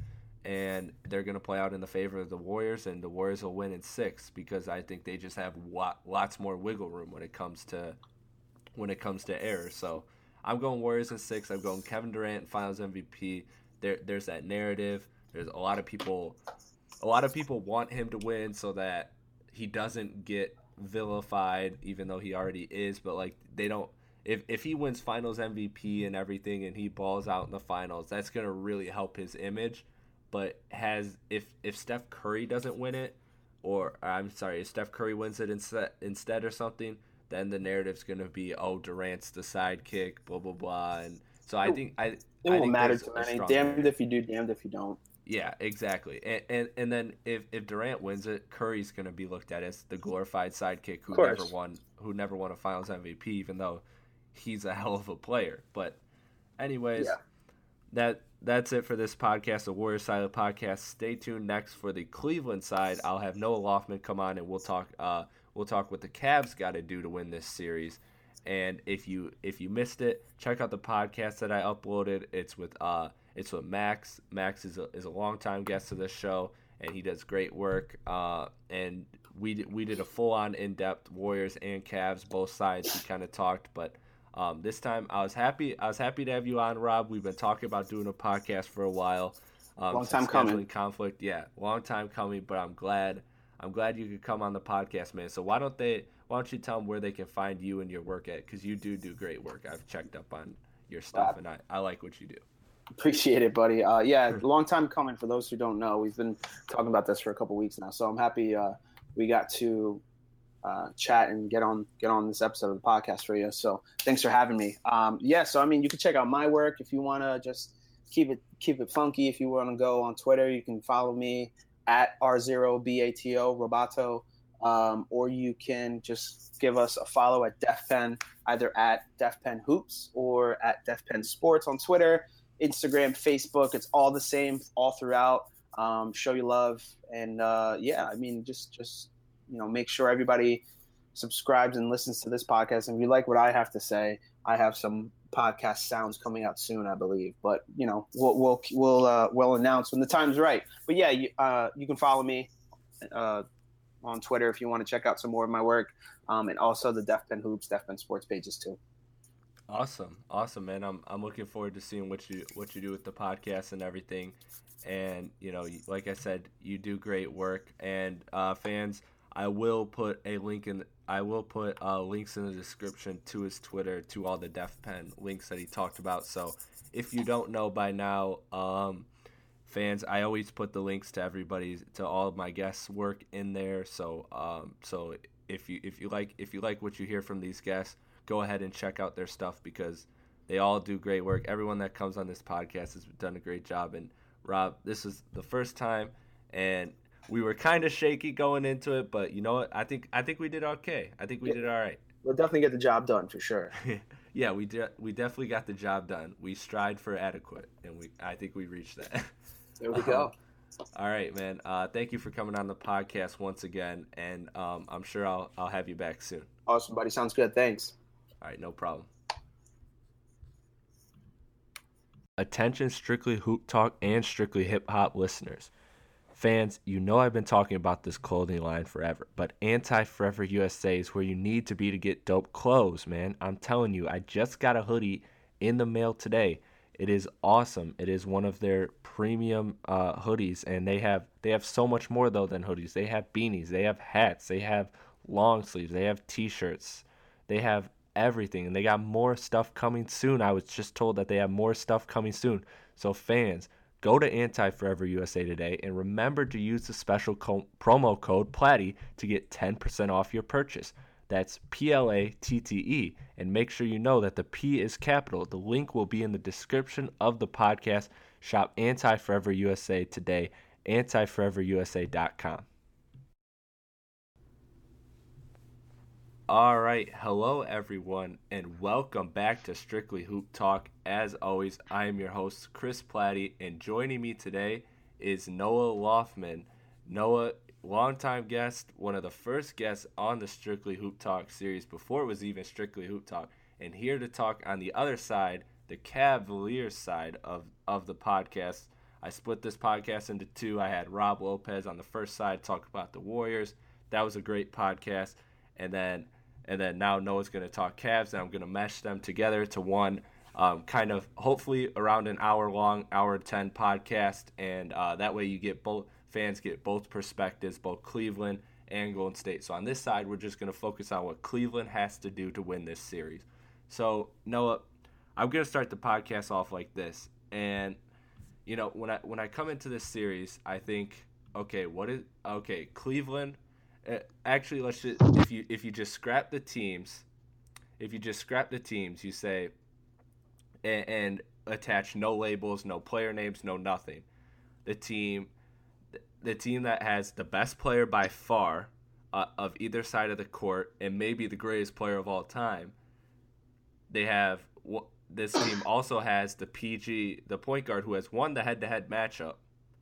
and they're going to play out in the favor of the Warriors, and the Warriors will win in six because I think they just have lot, lots more wiggle room when it comes to when it comes to errors. So I'm going Warriors in six. I'm going Kevin Durant Finals MVP. There, there's that narrative. There's a lot of people, a lot of people want him to win so that he doesn't get vilified, even though he already is. But like they don't. If, if he wins finals MVP and everything and he balls out in the finals, that's gonna really help his image. But has if if Steph Curry doesn't win it, or I'm sorry, if Steph Curry wins it instead instead or something, then the narrative's gonna be oh Durant's the sidekick, blah blah blah, and so I think I It I won't think matter to many. Damned narrative. if you do, damned if you don't. Yeah, exactly. And, and and then if if Durant wins it, Curry's going to be looked at as the glorified sidekick who never won who never won a Finals MVP, even though he's a hell of a player. But anyways, Yeah. That that's it for this podcast, the Warriors side of the podcast. Stay tuned next for the Cleveland side. I'll have Noah Lofman come on and we'll talk uh we'll talk what the Cavs got to do to win this series. And if you if you missed it, check out the podcast that I uploaded. It's with uh it's with Max. Max is a is a longtime guest of this show, and he does great work. Uh, and we we did a full on in depth Warriors and Cavs both sides. We kind of talked, but um, this time I was happy. I was happy to have you on, Rob. We've been talking about doing a podcast for a while. Um, Long time coming. Conflict, yeah, long time coming. But I'm glad. I'm glad you could come on the podcast, man. So why don't they? Why don't you tell them where they can find you and your work at? Because you do do great work. I've checked up on your stuff, Uh, and I, I like what you do. Appreciate it, buddy. Uh, yeah, long time coming. For those who don't know, we've been talking about this for a couple weeks now, so I'm happy uh, we got to uh, chat and get on get on this episode of the podcast for you. So thanks for having me. Um, yeah, so I mean, you can check out my work if you want to just keep it keep it funky. If you want to go on Twitter, you can follow me at r0bato robato, um, or you can just give us a follow at DefPen, either at DefPen Hoops or at DefPen Sports on Twitter. Instagram, Facebook. It's all the same all throughout. Um, show you love, and uh, yeah, I mean, just just you know, make sure everybody subscribes and listens to this podcast. And if you like what I have to say, I have some podcast sounds coming out soon, I believe. But you know, we'll we'll we'll uh, we'll announce when the time's right. But yeah, you, uh, you can follow me uh, on Twitter if you want to check out some more of my work, um, and also the Def Pen Hoops, Def Pen Sports pages too. Awesome, awesome, man. I'm I'm looking forward to seeing what you what you do with the podcast and everything. And you know, like I said, you do great work. And uh, fans, I will put a link in I will put uh, links in the description to his Twitter, to all the Def Pen links that he talked about. So if you don't know by now, um, fans, I always put the links to everybody, to all of my guests' work in there. So um, so if you if you like if you like what you hear from these guests, go ahead and check out their stuff because they all do great work. Everyone that comes on this podcast has done a great job. And Rob, this is the first time, and we were kind of shaky going into it, but you know what? I think I think we did okay. I think we did all right. We'll definitely get the job done for sure. yeah, we did. We definitely got the job done. We strive for adequate, and we I think we reached that. There we go. Um, all right, man. Uh, thank you for coming on the podcast once again, and um, I'm sure I'll I'll have you back soon. Awesome, buddy. Sounds good. Thanks. All right, no problem. Attention, strictly hoop talk and strictly hip hop listeners. Fans, you know I've been talking about this clothing line forever, but Anti Forever USA is where you need to be to get dope clothes, man. I'm telling you, I just got a hoodie in the mail today. It is awesome. It is one of their premium uh, hoodies, and they have they have so much more though than hoodies. They have beanies, they have hats, they have long sleeves, they have t-shirts, they have everything, and they got more stuff coming soon. I was just told that they have more stuff coming soon. So fans, Go to Anti Forever USA today and remember to use the special co- promo code PLATTE to get 10% off your purchase. That's P L A T T E. And make sure you know that the P is capital. The link will be in the description of the podcast. Shop Anti Forever USA today, antiforeverusa.com. All right, hello everyone, and welcome back to Strictly Hoop Talk. As always, I am your host, Chris Platte, and joining me today is Noah Lofman. Noah, longtime guest, one of the first guests on the Strictly Hoop Talk series before it was even Strictly Hoop Talk, and here to talk on the other side, the Cavaliers side of, of the podcast. I split this podcast into two. I had Rob Lopez on the first side talk about the Warriors. That was a great podcast. And then and then now Noah's going to talk Cavs, and I'm going to mesh them together to one um, kind of hopefully around an hour long, hour 10 podcast, and uh, that way you get both fans get both perspectives, both Cleveland and Golden State. So on this side, we're just going to focus on what Cleveland has to do to win this series. So Noah, I'm going to start the podcast off like this, and you know when I when I come into this series, I think okay, what is okay Cleveland uh, actually, let's just if you if you just scrap the teams, if you just scrap the teams, you say and, and attach no labels, no player names, no nothing. The team, the team that has the best player by far uh, of either side of the court, and maybe the greatest player of all time. They have this team also has the PG, the point guard who has won the head-to-head matchup.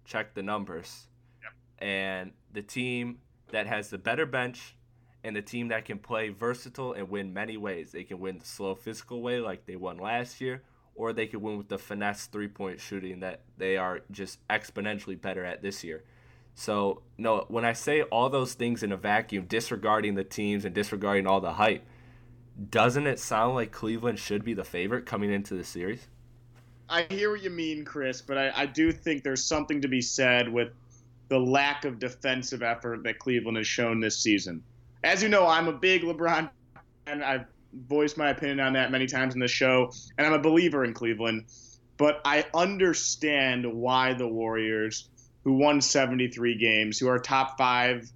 Check the numbers, yep. and the team that has the better bench and the team that can play versatile and win many ways. They can win the slow physical way like they won last year, or they can win with the finesse three point shooting that they are just exponentially better at this year. So, no, when I say all those things in a vacuum, disregarding the teams and disregarding all the hype, doesn't it sound like Cleveland should be the favorite coming into the series? I hear what you mean, Chris, but I, I do think there's something to be said with the lack of defensive effort that Cleveland has shown this season. As you know, I'm a big LeBron and I've voiced my opinion on that many times in the show, and I'm a believer in Cleveland. But I understand why the Warriors, who won 73 games, who are top five,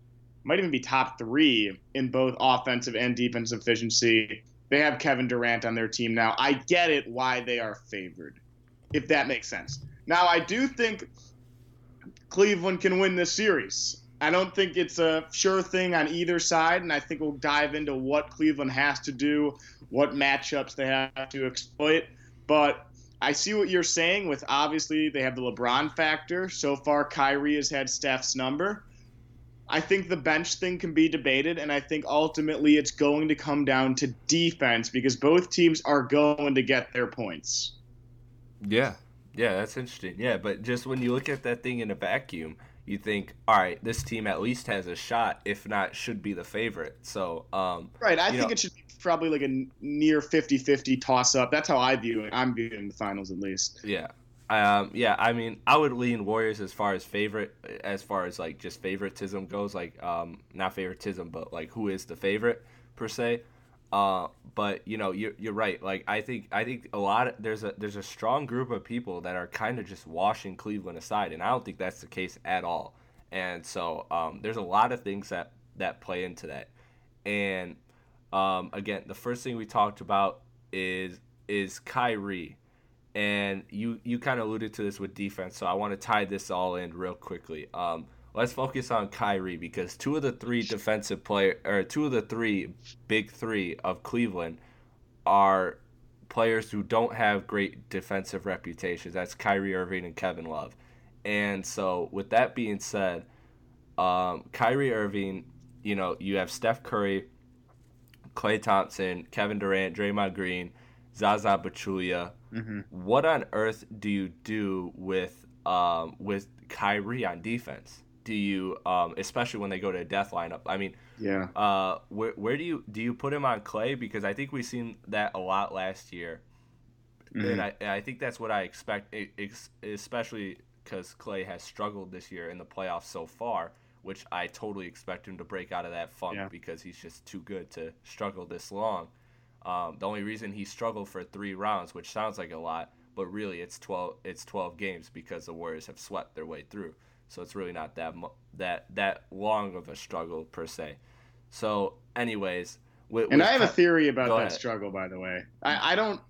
might even be top three in both offensive and defensive efficiency, they have Kevin Durant on their team now. I get it why they are favored, if that makes sense. Now, I do think Cleveland can win this series. I don't think it's a sure thing on either side, and I think we'll dive into what Cleveland has to do, what matchups they have to exploit. But I see what you're saying with obviously they have the LeBron factor. So far, Kyrie has had Steph's number. I think the bench thing can be debated, and I think ultimately it's going to come down to defense because both teams are going to get their points. Yeah, yeah, that's interesting. Yeah, but just when you look at that thing in a vacuum, you think, all right, this team at least has a shot, if not should be the favorite. So, um, right, I think know, it should be probably like a near 50-50 toss up. That's how I view it. I'm viewing the finals at least. Yeah. Um, yeah, I mean, I would lean Warriors as far as favorite, as far as like just favoritism goes. Like, um, not favoritism, but like who is the favorite. per se. Uh, but you know, you're you're right. Like I think I think a lot of there's a there's a strong group of people that are kind of just washing Cleveland aside, and I don't think that's the case at all. And so um, there's a lot of things that that play into that. And um, again, the first thing we talked about is is Kyrie, and you you kind of alluded to this with defense. So I want to tie this all in real quickly. Um, let's focus on Kyrie because two of the three defensive player or two of the three big three of Cleveland are players who don't have great defensive reputations. That's Kyrie Irving and Kevin Love. And so, with that being said, um, Kyrie Irving, you know, you have Steph Curry, Klay Thompson, Kevin Durant, Draymond Green, Zaza Pachulia. Mm-hmm. What on earth do you do with um, with Kyrie on defense? Do you, um, especially when they go to a death lineup? I mean, Yeah. uh, where where do you do you put him on Klay? Because I think we've seen that a lot last year, Mhm. and I and I think that's what I expect, especially because Klay has struggled this year in the playoffs so far, which I totally expect him to break out of that funk Yeah. because he's just too good to struggle this long. Um, the only reason he struggled for three rounds, which sounds like a lot, but really it's twelve it's twelve games because the Warriors have swept their way through. So it's really not that mu- that that long of a struggle per se. So, anyways, with, And with I have a theory about Go that ahead. struggle, by the way. I, I don't.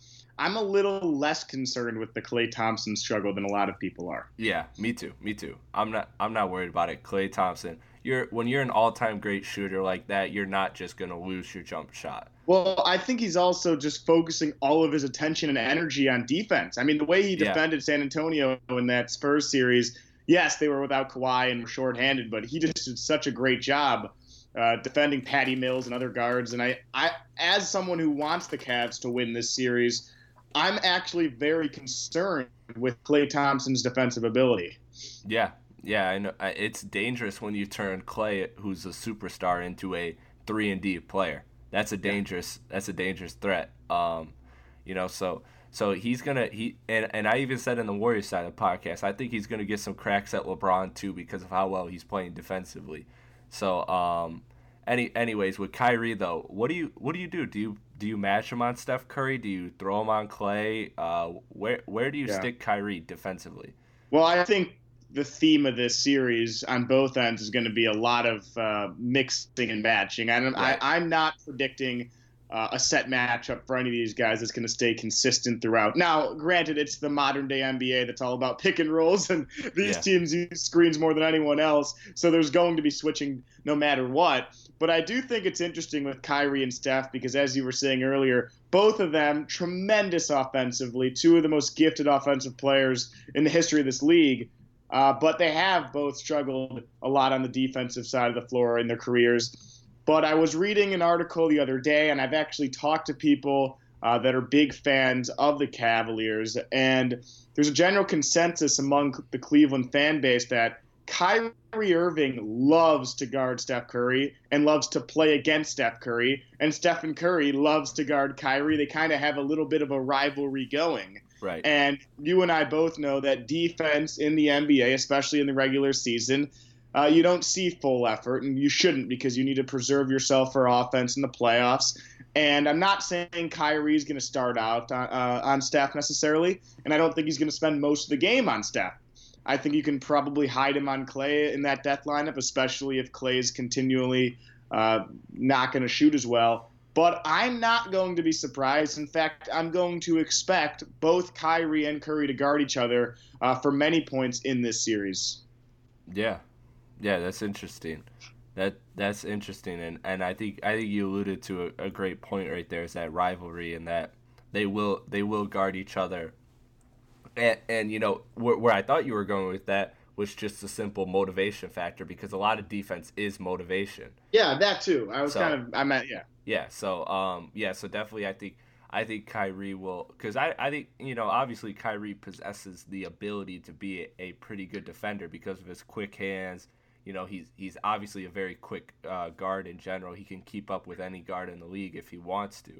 I'm a little less concerned with the Klay Thompson struggle than a lot of people are. Yeah, me too. Me too. I'm not. I'm not worried about it. Klay Thompson. You're when you're an all-time great shooter like that, you're not just gonna lose your jump shot. Well, I think he's also just focusing all of his attention and energy on defense. I mean, the way he Yeah. defended San Antonio in that Spurs series, yes, they were without Kawhi and were shorthanded, but he just did such a great job uh, defending Patty Mills and other guards. And I, I, as someone who wants the Cavs to win this series, I'm actually very concerned with Klay Thompson's defensive ability. Yeah, yeah. I know it's dangerous when you turn Klay, who's a superstar, into a three and D player. That's a dangerous. That's a dangerous threat. Um, you know, so so he's gonna he and and I even said in the Warriors side of the podcast, I think he's gonna get some cracks at LeBron too because of how well he's playing defensively. So um, any anyways with Kyrie though, what do you what do you do? Do you do you match him on Steph Curry? Do you throw him on Klay? Uh, where where do you Yeah. stick Kyrie defensively? Well, I think the theme of this series on both ends is going to be a lot of uh, mixing and matching. And Right. I, I'm not predicting uh, a set matchup for any of these guys that's going to stay consistent throughout. Now, granted, it's the modern day NBA that's all about pick and rolls, and these Yeah. teams use screens more than anyone else. So there's going to be switching no matter what. But I do think it's interesting with Kyrie and Steph because, as you were saying earlier, both of them tremendous offensively, two of the most gifted offensive players in the history of this league. Uh, but they have both struggled a lot on the defensive side of the floor in their careers. But I was reading an article the other day, and I've actually talked to people uh, that are big fans of the Cavaliers, and there's a general consensus among the Cleveland fan base that Kyrie Irving loves to guard Steph Curry and loves to play against Steph Curry, and Stephen Curry loves to guard Kyrie. They kind of have a little bit of a rivalry going. Right. And you and I both know that defense in the NBA, especially in the regular season, uh, you don't see full effort, and you shouldn't because you need to preserve yourself for offense in the playoffs. And I'm not saying Kyrie's going to start out on, uh, on Steph necessarily, and I don't think he's going to spend most of the game on Steph. I think you can probably hide him on Klay in that death lineup, especially if Klay's continually uh, not going to shoot as well. But I'm not going to be surprised. In fact, I'm going to expect both Kyrie and Curry to guard each other uh, for many points in this series. Yeah, yeah, that's interesting. That that's interesting, and and I think I think you alluded to a, a great point right there is that rivalry and that they will they will guard each other. And and you know where where I thought you were going with that was just a simple motivation factor because a lot of defense is motivation. Yeah, that too. I was So- kind of I meant yeah. Yeah, so um yeah, so definitely I think I think Kyrie will cuz I I think you know obviously Kyrie possesses the ability to be a, a pretty good defender because of his quick hands. You know, he's he's obviously a very quick uh, guard in general. He can keep up with any guard in the league if he wants to.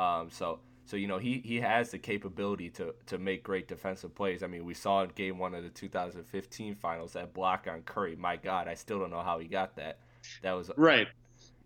Um so so you know, he he has the capability to to make great defensive plays. I mean, we saw in game 1 of the 2015 finals that block on Curry. My god, I still don't know how he got that. That was Right.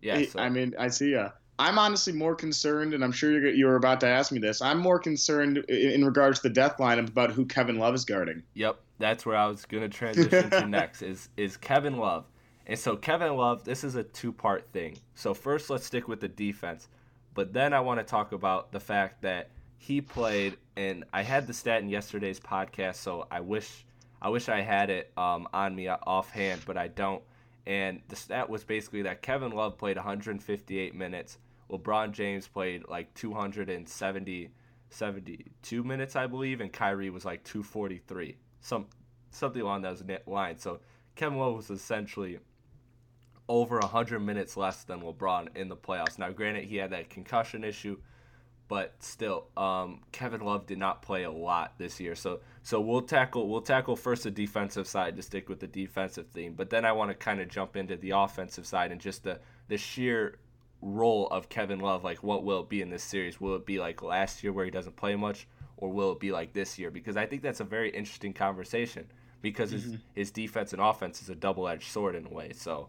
yeah, so, I mean, I see. Uh, I'm honestly more concerned, and I'm sure you're, you were about to ask me this. I'm more concerned in, in regards to the death lineup about who Kevin Love is guarding. Yep, that's where I was going to transition to next. Is is Kevin Love, and so Kevin Love. This is a two part thing. So first, let's stick with the defense, but then I want to talk about the fact that he played, and I had the stat in yesterday's podcast, so I wish I wish I had it um, on me offhand, but I don't. And the stat was basically that Kevin Love played 158 minutes. LeBron James played like 270, 72 minutes, I believe, and Kyrie was like 243, some something along those lines. So Kevin Love was essentially over 100 minutes less than LeBron in the playoffs. Now, granted, he had that concussion issue, but still, um, Kevin Love did not play a lot this year. So so we'll tackle we'll tackle first the defensive side to stick with the defensive theme, but then I want to kind of jump into the offensive side and just the the sheer role of Kevin Love. Like, what will it be in this series? Will it be like last year where he doesn't play much, or will it be like this year? Because I think that's a very interesting conversation because mm-hmm. his his defense and offense is a double edged sword in a way. So.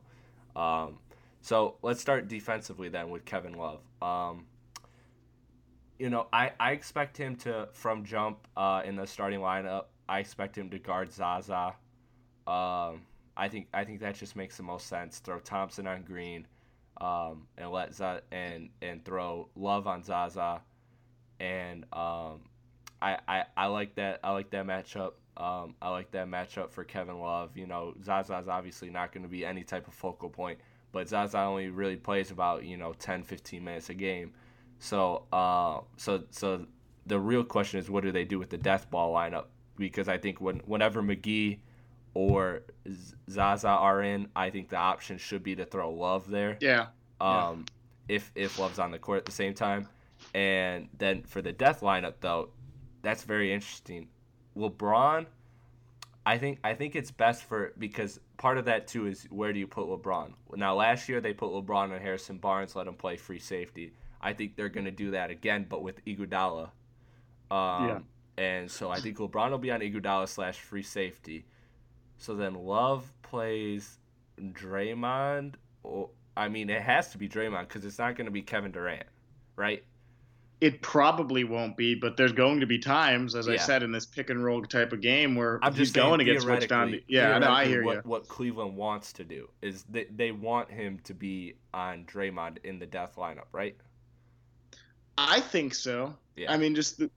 Um, so let's start defensively then with Kevin Love. Um, you know, I, I expect him to from jump uh, in the starting lineup. I expect him to guard Zaza. Um, I think I think that just makes the most sense. Throw Thompson on Green, um, and let Z- and and throw Love on Zaza, and um, I, I I like that I like that matchup. Um, I like that matchup for Kevin Love. You know, Zaza is obviously not going to be any type of focal point, but Zaza only really plays about you know 10, 15 minutes a game. So, uh, so, so the real question is, what do they do with the death ball lineup? Because I think when whenever McGee or Zaza are in, I think the option should be to throw Love there. Yeah. Um, yeah. if if Love's on the court at the same time, and then for the death lineup though, that's very interesting. LeBron, I think I think it's best for because part of that too is where do you put LeBron? Now last year they put LeBron and Harrison Barnes, let him play free safety. I think they're going to do that again, but with Iguodala. Um, yeah. And so I think LeBron will be on Iguodala slash free safety. So then Love plays Draymond. Or, I mean, it has to be Draymond because it's not going to be Kevin Durant, right? It probably won't be, but there's going to be times, as yeah. I said, in this pick and roll type of game where I'm he's going to get switched on. To, yeah, no, I hear what, you. What Cleveland wants to do is they, they want him to be on Draymond in the death lineup, right? I think so. Yeah. I mean, just the,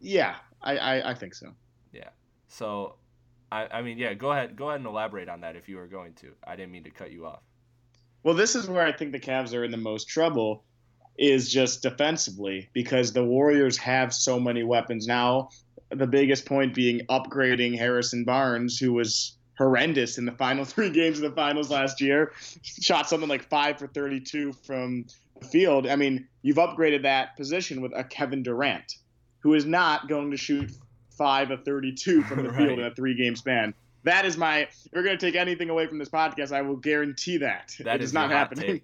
yeah, I, I, I think so. Yeah. So, I, I mean, yeah. Go ahead. Go ahead and elaborate on that if you were going to. I didn't mean to cut you off. Well, this is where I think the Cavs are in the most trouble, is just defensively because the Warriors have so many weapons now. The biggest point being upgrading Harrison Barnes, who was horrendous in the final three games of the finals last year. Shot something like five for 32 from the field, I mean, you've upgraded that position with a Kevin Durant, who is not going to shoot five of 32 from the right. field in a three game span. That is my. If we're going to take anything away from this podcast, I will guarantee that. That it is, not happening.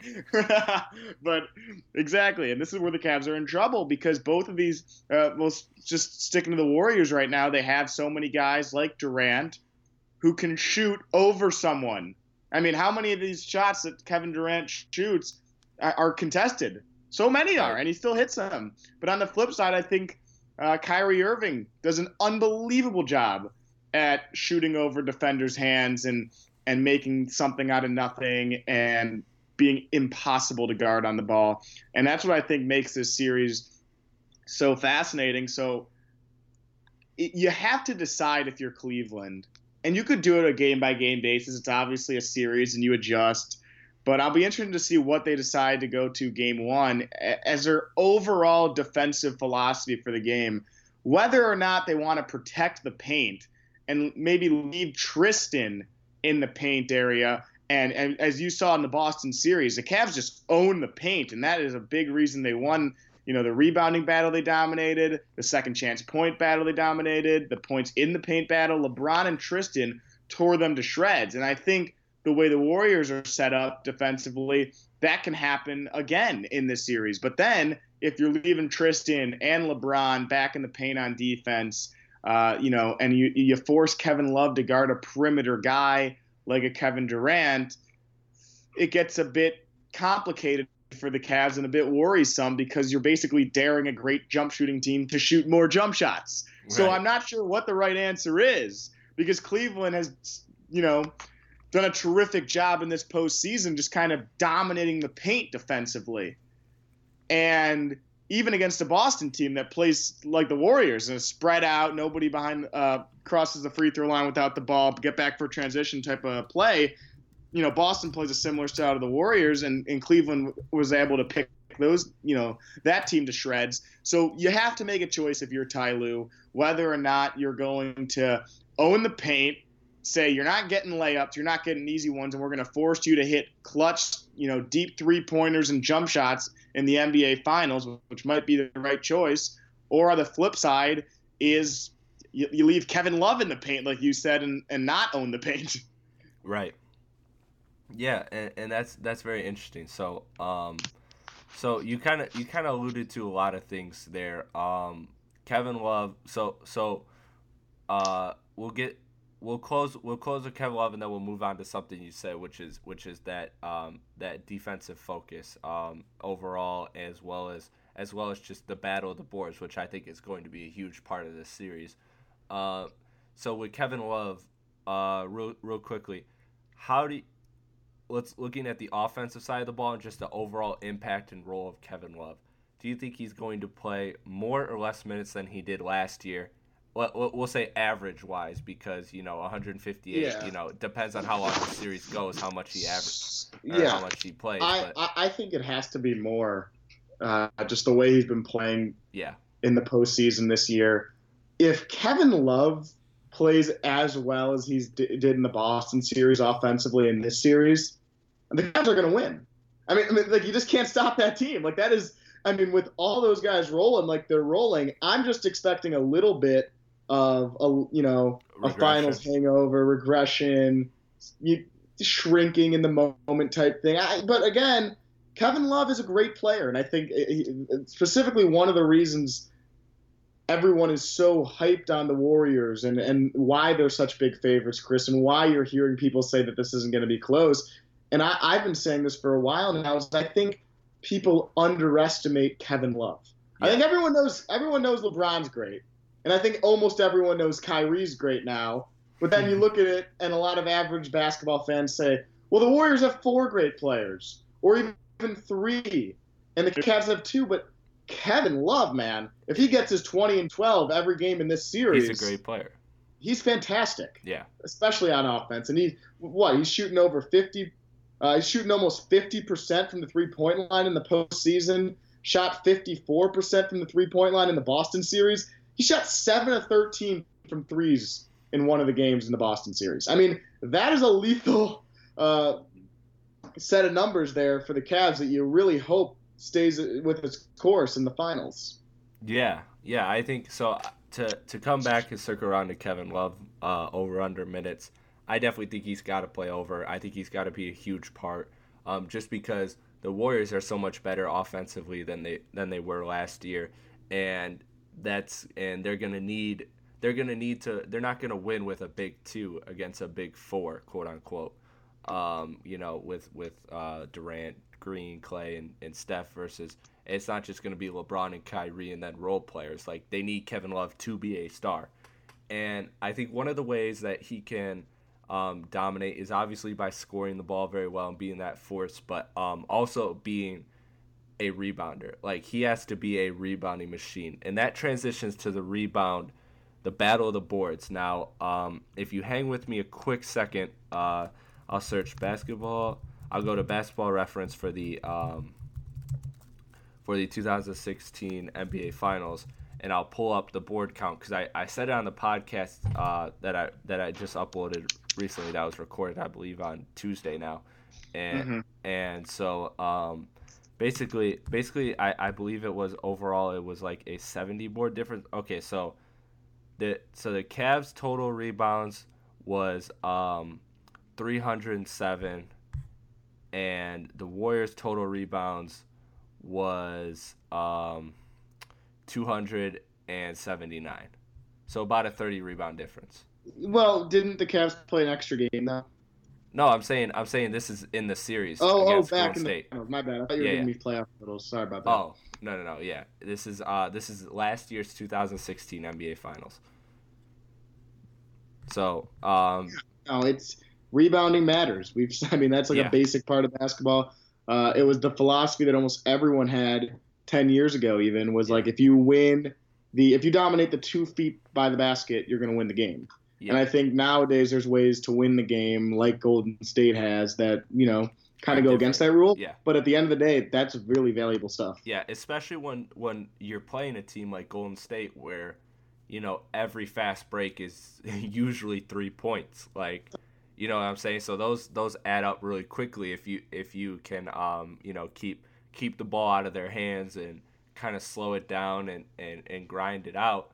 but exactly. And this is where the Cavs are in trouble because both of these, uh, well, just sticking to the Warriors right now, they have so many guys like Durant who can shoot over someone. I mean, how many of these shots that Kevin Durant shoots are contested. So many are, and he still hits them. But on the flip side, I think uh, Kyrie Irving does an unbelievable job at shooting over defenders' hands and and making something out of nothing and being impossible to guard on the ball. And that's what I think makes this series so fascinating. So it, you have to decide if you're Cleveland, and you could do it a game by game basis. It's obviously a series, and you adjust. But I'll be interested to see what they decide to go to game one as their overall defensive philosophy for the game. Whether or not they want to protect the paint and maybe leave Tristan in the paint area. And, and as you saw in the Boston series, the Cavs just own the paint, and that is a big reason they won. You know, the rebounding battle they dominated, the second chance point battle they dominated, the points in the paint battle. LeBron and Tristan tore them to shreds. And I think the way the Warriors are set up defensively, that can happen again in this series. But then if you're leaving Tristan and LeBron back in the paint on defense, uh, you know, and you you force Kevin Love to guard a perimeter guy like a Kevin Durant, it gets a bit complicated for the Cavs and a bit worrisome because you're basically daring a great jump shooting team to shoot more jump shots. So I'm not sure what the right answer is because Cleveland has, you know, done a terrific job in this postseason, just kind of dominating the paint defensively. And even against a Boston team that plays like the Warriors and spread out, nobody behind uh, crosses the free throw line without the ball, get back for transition type of play. You know, Boston plays a similar style to the Warriors, and, and Cleveland was able to pick those, you know, that team to shreds. So you have to make a choice if you're Ty Lue, whether or not you're going to own the paint, say you're not getting layups, you're not getting easy ones, and we're going to force you to hit clutch, you know, deep three pointers and jump shots in the NBA Finals, which might be the right choice. Or the flip side is you, you leave Kevin Love in the paint, like you said, and, and not own the paint. Right. Yeah, and, and that's that's very interesting. So, um, so you kind of you kind of alluded to a lot of things there. Um, Kevin Love. So so, uh, we'll get we'll close we'll close with Kevin Love and then we'll move on to something you said, which is which is that um that defensive focus um overall as well as as well as just the battle of the boards, which I think is going to be a huge part of this series. Uh, so with Kevin Love, uh, real real quickly, how do you, let's looking at the offensive side of the ball and just the overall impact and role of Kevin Love. Do you think he's going to play more or less minutes than he did last year? Well, say average wise because you know 158. Yeah. You know, it depends on how long the series goes, how much he average, or Yeah. how much he plays. I, but I I think it has to be more. Uh, just the way he's been playing yeah, in the postseason this year. If Kevin Love plays as well as he's d- did in the Boston series offensively in this series, the Cavs are going to win. I mean, I mean, like you just can't stop that team. Like that is, I mean, with all those guys rolling like they're rolling, I'm just expecting a little bit of a you know a finals hangover, regression, you, shrinking in the moment type thing. I, but again, Kevin Love is a great player, and I think eh, he- specifically one of the reasons everyone is so hyped on the Warriors and, and why they're such big favorites, Chris, and why you're hearing people say that this isn't going to be close. And I, I've been saying this for a while now. Is I think people underestimate Kevin Love. I think everyone knows everyone knows LeBron's great, and I think almost everyone knows Kyrie's great now. But then you look at it, and a lot of average basketball fans say, "Well, the Warriors have four great players, or even three, and the Cavs have two. But Kevin Love, man, if he gets his 20 and 12 every game in this series, he's a great player. he's fantastic, Yeah, especially on offense. And he, what, he's shooting over 50, uh, he's shooting almost 50% from the three point line in the postseason, shot 54% from the three point line in the Boston series. He shot 7 of 13 from threes in one of the games in the Boston series. I mean, that is a lethal uh, set of numbers there for the Cavs that you really hope stays with its course in the finals. Yeah, yeah, I think so. uh, To to come back and circle around to Kevin Love uh, over under minutes, I definitely think he's got to play over. I think he's got to be a huge part, um, just because the Warriors are so much better offensively than they than they were last year, and that's and they're gonna need they're gonna need to they're not gonna win with a big two against a big four, quote unquote. Um, you know, with with uh, Durant, Green, Klay, and, and Steph versus it's not just to be LeBron and Kyrie and then role players. Like they need Kevin Love to be a star, and I think one of the ways that he can um, dominate is obviously by scoring the ball very well and being that force, but um, also being a rebounder. Like he has to be a rebounding machine, and that transitions to the rebound, the battle of the boards. Now, um, if you hang with me a quick second, uh, I'll search basketball. I'll go to basketball reference for the um, for the 2016 NBA Finals, and I'll pull up the board count because I, I said it on the podcast uh, that I that I just uploaded recently. That was recorded, I believe, on Tuesday now, and and so um, basically basically I, I believe it was overall it was like a 70 board difference. Okay, so the so the Cavs total rebounds was um 307 and the Warriors total rebounds was um 279. So about a 30 rebound difference. Well, didn't the Cavs play an extra game though? No, I'm saying I'm saying this is in the series Oh, oh, back in the State. finals. My bad. I thought you were Yeah, giving yeah. me playoff totals. Sorry about that. Oh no no no yeah this is uh this is last year's 2016 NBA Finals. So um No, it's rebounding matters. We've, I mean, that's like Yeah. a basic part of basketball. Uh, it was the philosophy that almost everyone had ten years ago. Even was like, if you win the, if you dominate the two feet by the basket, you're going to win the game. And I think nowadays there's ways to win the game, like Golden State has, that you know kind of go against that rule. Yeah. But at the end of the day, that's really valuable stuff. yeah especially when when you're playing a team like Golden State where you know every fast break is usually three points like you know what I'm saying so those those add up really quickly if you if you can um you know keep keep the ball out of their hands and kind of slow it down and and and grind it out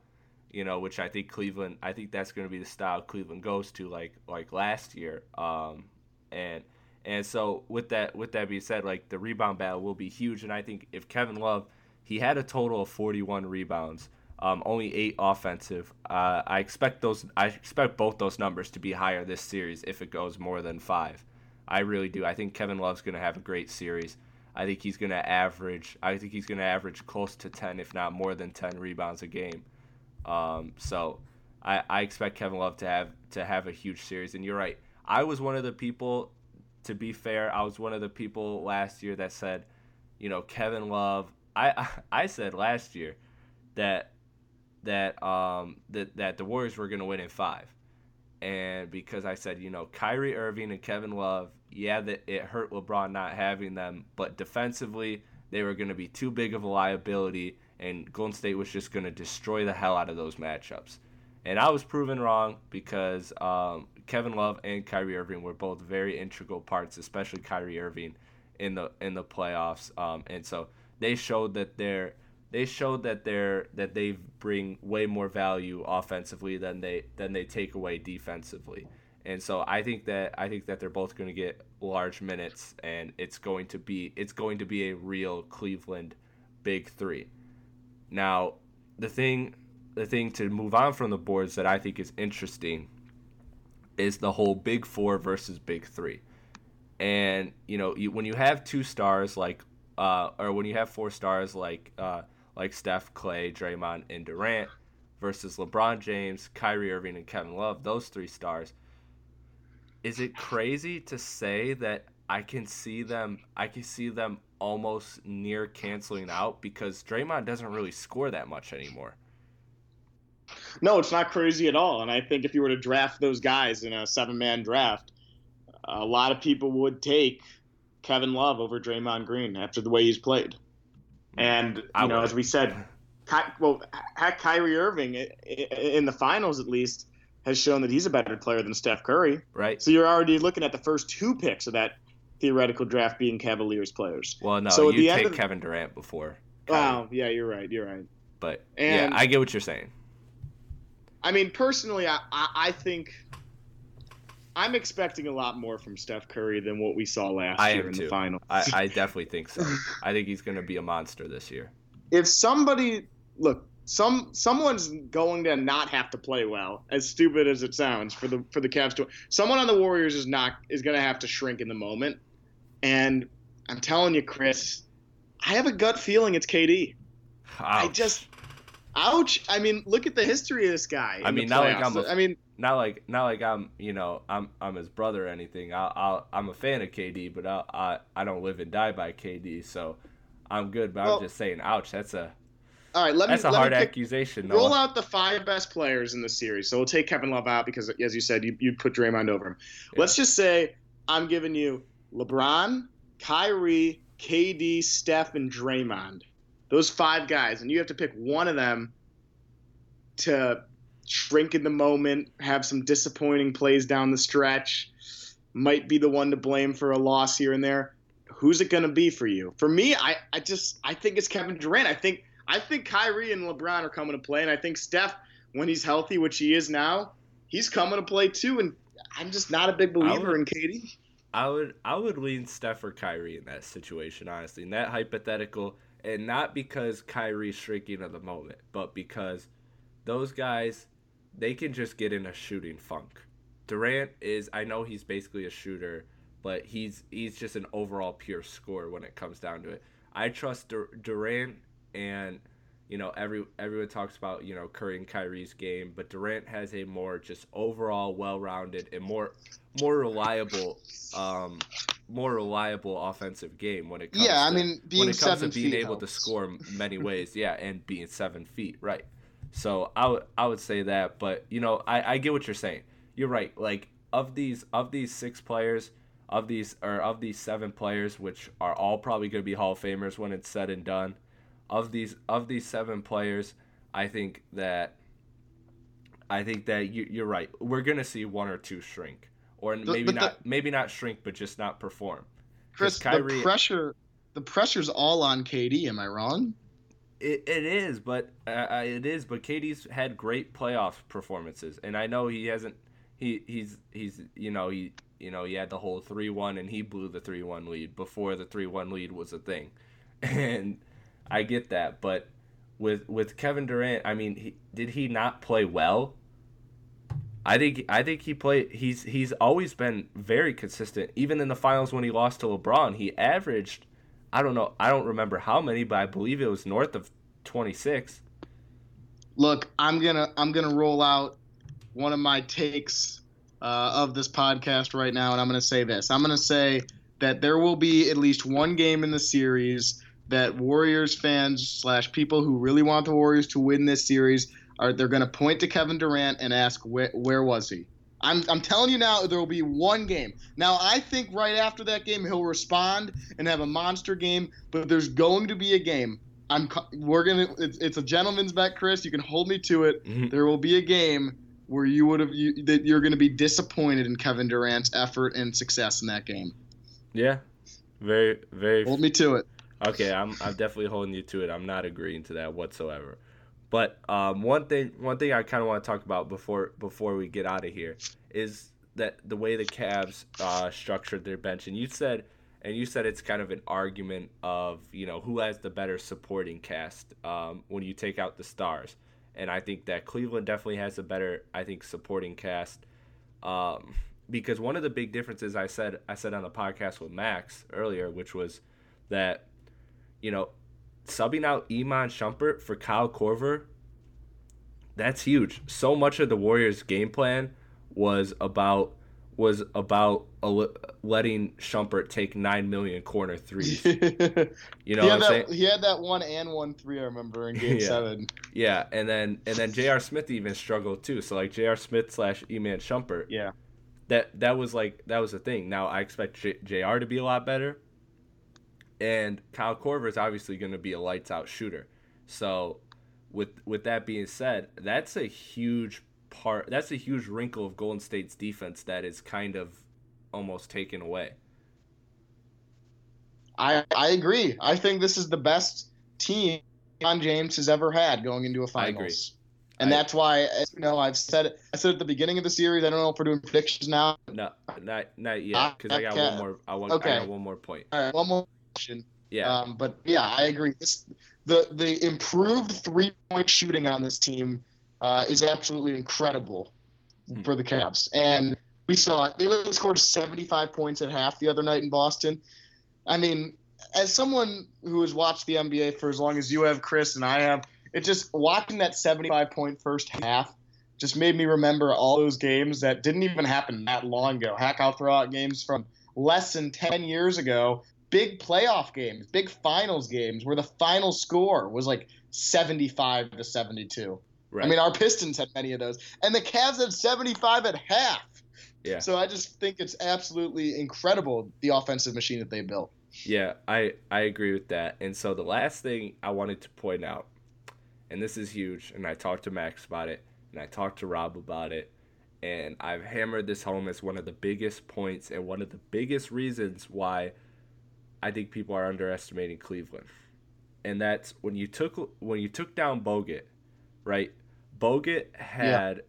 you know, which I think Cleveland, I think that's going to be the style Cleveland goes to, like like last year. Um, and and so with that with that being said, like the rebound battle will be huge, and I think if Kevin Love, he had a total of 41 rebounds, um, only eight offensive. Uh, I expect those, I expect both those numbers to be higher this series if it goes more than five. I really do. I think Kevin Love's going to have a great series. I think he's going to average. I think he's going to average close to 10, if not more than 10 rebounds a game. Um, so I, I expect Kevin Love to have to have a huge series. And you're right. I was one of the people. To be fair, I was one of the people last year that said, you know, Kevin Love. I I said last year that that um that that the Warriors were going to win in five, and because I said, you know, Kyrie Irving and Kevin Love, yeah, that it hurt LeBron not having them, but defensively they were going to be too big of a liability, and Golden State was just going to destroy the hell out of those matchups. And I was proven wrong because um, Kevin Love and Kyrie Irving were both very integral parts, especially Kyrie Irving, in the in the playoffs. Um, and so they showed that they're they showed that they're that they bring way more value offensively than they than they take away defensively. And so I think that I think that they're both going to get large minutes, and it's going to be it's going to be a real Cleveland big three. Now, the thing the thing to move on from the boards that I think is interesting is the whole big four versus big three. And you know, you, when you have two stars like, uh, or when you have four stars like, uh, like Steph, Klay, Draymond, and Durant, versus LeBron James, Kyrie Irving, and Kevin Love, those three stars. Is it crazy to say that I can see them? I can see them almost near canceling out because Draymond doesn't really score that much anymore. No, it's not crazy at all. And I think if you were to draft those guys in a seven man draft, a lot of people would take Kevin Love over Draymond Green after the way he's played. And, you know, as we said, Ky- well, heck, Kyrie Irving, in the finals at least, has shown that he's a better player than Steph Curry. Right? So you're already looking at the first two picks of that theoretical draft being Cavaliers players. Well, no, So you take of Kevin Durant before. Oh, wow, yeah, you're right. You're right. But And- yeah, I get what you're saying. I mean, personally, I, I, I think I'm expecting a lot more from Steph Curry than what we saw last I year in too. the finals. I, I definitely think so. I think he's going to be a monster this year. if somebody look, some someone's going to not have to play well, as stupid as it sounds for the for the Cavs to. Someone on the Warriors is not is going to have to shrink in the moment, and I'm telling you, Chris, I have a gut feeling it's KD. I just. Ouch! I mean, look at the history of this guy. I mean, not like. I'm a- I mean, not like not like I'm you know I'm I'm his brother or anything. I I I'm a fan of KD, but I I, I don't live and die by KD, so I'm good. But Well- I'm just saying, ouch. That's a all right. Let that's me a let hard pick, accusation. Roll Noah. out the five best players in the series. So we'll take Kevin Love out because, as you said, you, you'd put Draymond over him. Yeah. Let's just say I'm giving you LeBron, Kyrie, KD, Steph, and Draymond. Those five guys, and you have to pick one of them to shrink in the moment, have some disappointing plays down the stretch, might be the one to blame for a loss here and there. Who's it going to be for you? For me, I, I just I think it's Kevin Durant. I think I think Kyrie and LeBron are coming to play, and I think Steph, when he's healthy, which he is now, he's coming to play too. And I'm just not a big believer would- in KD. I would I would lean Steph or Kyrie in that situation, honestly, in that hypothetical, and not because Kyrie's shrinking at the moment, but because those guys they can just get in a shooting funk. Durant is I know he's basically a shooter, but he's he's just an overall pure scorer when it comes down to it. I trust Dur- Durant and you know every everyone talks about you know Curry and Kyrie's game, but Durant has a more just overall well-rounded and more more reliable um more reliable offensive game when it comes Yeah, I to, mean, being when it comes to being feet able to score many ways, yeah, and being seven feet, right. So I would I would say that, but you know I, I get what you're saying. You're right. Like of these of these six players, of these or of these seven players, which are all probably going to be Hall of Famers when it's said and done, of these of these seven players, I think that I think that you, you're right. We're going to see one or two shrink, or maybe but the- not maybe not shrink, but just not perform. Chris, Kyrie- the pressure, the pressure's all on KD. Am I wrong? It, it is, but uh, it is. But KD's had great playoff performances, and I know he hasn't. He he's he's you know he you know he had the whole three one, and he blew the three one lead before the three one lead was a thing, and I get that. But with with Kevin Durant, I mean, he, did he not play well? I think I think he played. He's he's always been very consistent. Even in the finals when he lost to LeBron, he averaged. I don't know. I don't remember how many, but I believe it was north of twenty six. Look, I'm gonna I'm gonna roll out one of my takes uh, of this podcast right now, and I'm gonna say this. I'm gonna say that there will be at least one game in the series that Warriors fans slash people who really want the Warriors to win this series are they're gonna point to Kevin Durant and ask where where was he? I'm, I'm telling you now, there will be one game. Now, I think right after that game, he'll respond and have a monster game, but there's going to be a game. I'm we're gonna. It's, it's a gentleman's bet, Chris. You can hold me to it. Mhm. There will be a game where you would have you, that you're going to be disappointed in Kevin Durant's effort and success in that game. Yeah, very very. Hold me to it. Okay, I'm I'm definitely holding you to it. I'm not agreeing to that whatsoever. But um, one thing one thing I kind of want to talk about before before we get out of here is that the way the Cavs uh, structured their bench, and you said and you said it's kind of an argument of you know who has the better supporting cast um, when you take out the stars, and I think that Cleveland definitely has a better I think supporting cast. Um, because one of the big differences I said I said on the podcast with Max earlier, which was that you know subbing out Iman Shumpert for Kyle Korver, that's huge. So much of the Warriors' game plan was about was about a, letting Shumpert take nine million corner threes. You know he, what had I'm that, saying? he had that one and one three. I remember in Game Yeah. Seven. Yeah, and then and then J.R. Smith even struggled too. So like J.R. Smith slash Iman Shumpert. Yeah. That that was like that was the thing. Now I expect J- J.R. to be a lot better, and Kyle Korver is obviously going to be a lights out shooter. So with with that being said, that's a huge part. That's a huge wrinkle of Golden State's defense that is kind of almost taken away. I I agree. I think this is the best team John James has ever had going into a finals. agree. And I- that's why, as you know, I've said it. I said at the beginning of the series. I don't know if we're doing predictions now. No, not not yet because I got one more. I, want, Okay. I got one more point. All right, one more question. Yeah. Um, but yeah, I agree. This, the the improved three point shooting on this team uh, is absolutely incredible Hmm. for the Cavs. And we saw it. They literally scored 75 points at half the other night in Boston. I mean, as someone who has watched the NBA for as long as you have, Chris, and I have, it just watching that 75 point first half just made me remember all those games that didn't even happen that long ago. Throw out games from less than 10 years ago big playoff games, big finals games where the final score was like 75 to 72. right. I mean, our Pistons had many of those, and the Cavs had 75 at half. yeah. So I just think it's absolutely incredible the offensive machine that they built. Yeah, I I agree with that. And so the last thing I wanted to point out, and this is huge, and I talked to Max about it, and I talked to Rob about it, and I've hammered this home as one of the biggest points and one of the biggest reasons why I think people are underestimating Cleveland. And that's when you took when you took down Bogut, right? Bogut had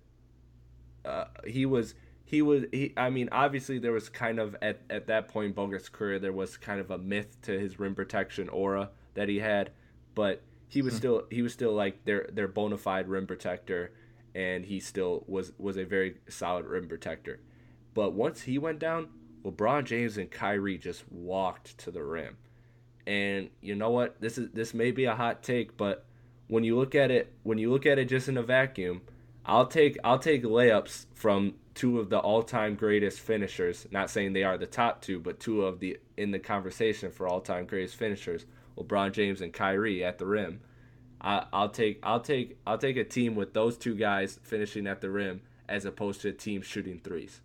uh, he was he was he I mean obviously there was kind of at, at that point in Bogut's career there was kind of a myth to his rim protection aura that he had, but he was still he was still like their their bona fide rim protector and he still was was a very solid rim protector. But once he went down, LeBron James and Kyrie just walked to the rim. And you know what? This is this may be a hot take, but when you look at it, when you look at it just in a vacuum, I'll take I'll take layups from two of the all-time greatest finishers. Not saying they are the top two, but two of the in the conversation for all-time greatest finishers, LeBron James and Kyrie at the rim. I, I'll take I'll take I'll take a team with those two guys finishing at the rim as opposed to a team shooting threes.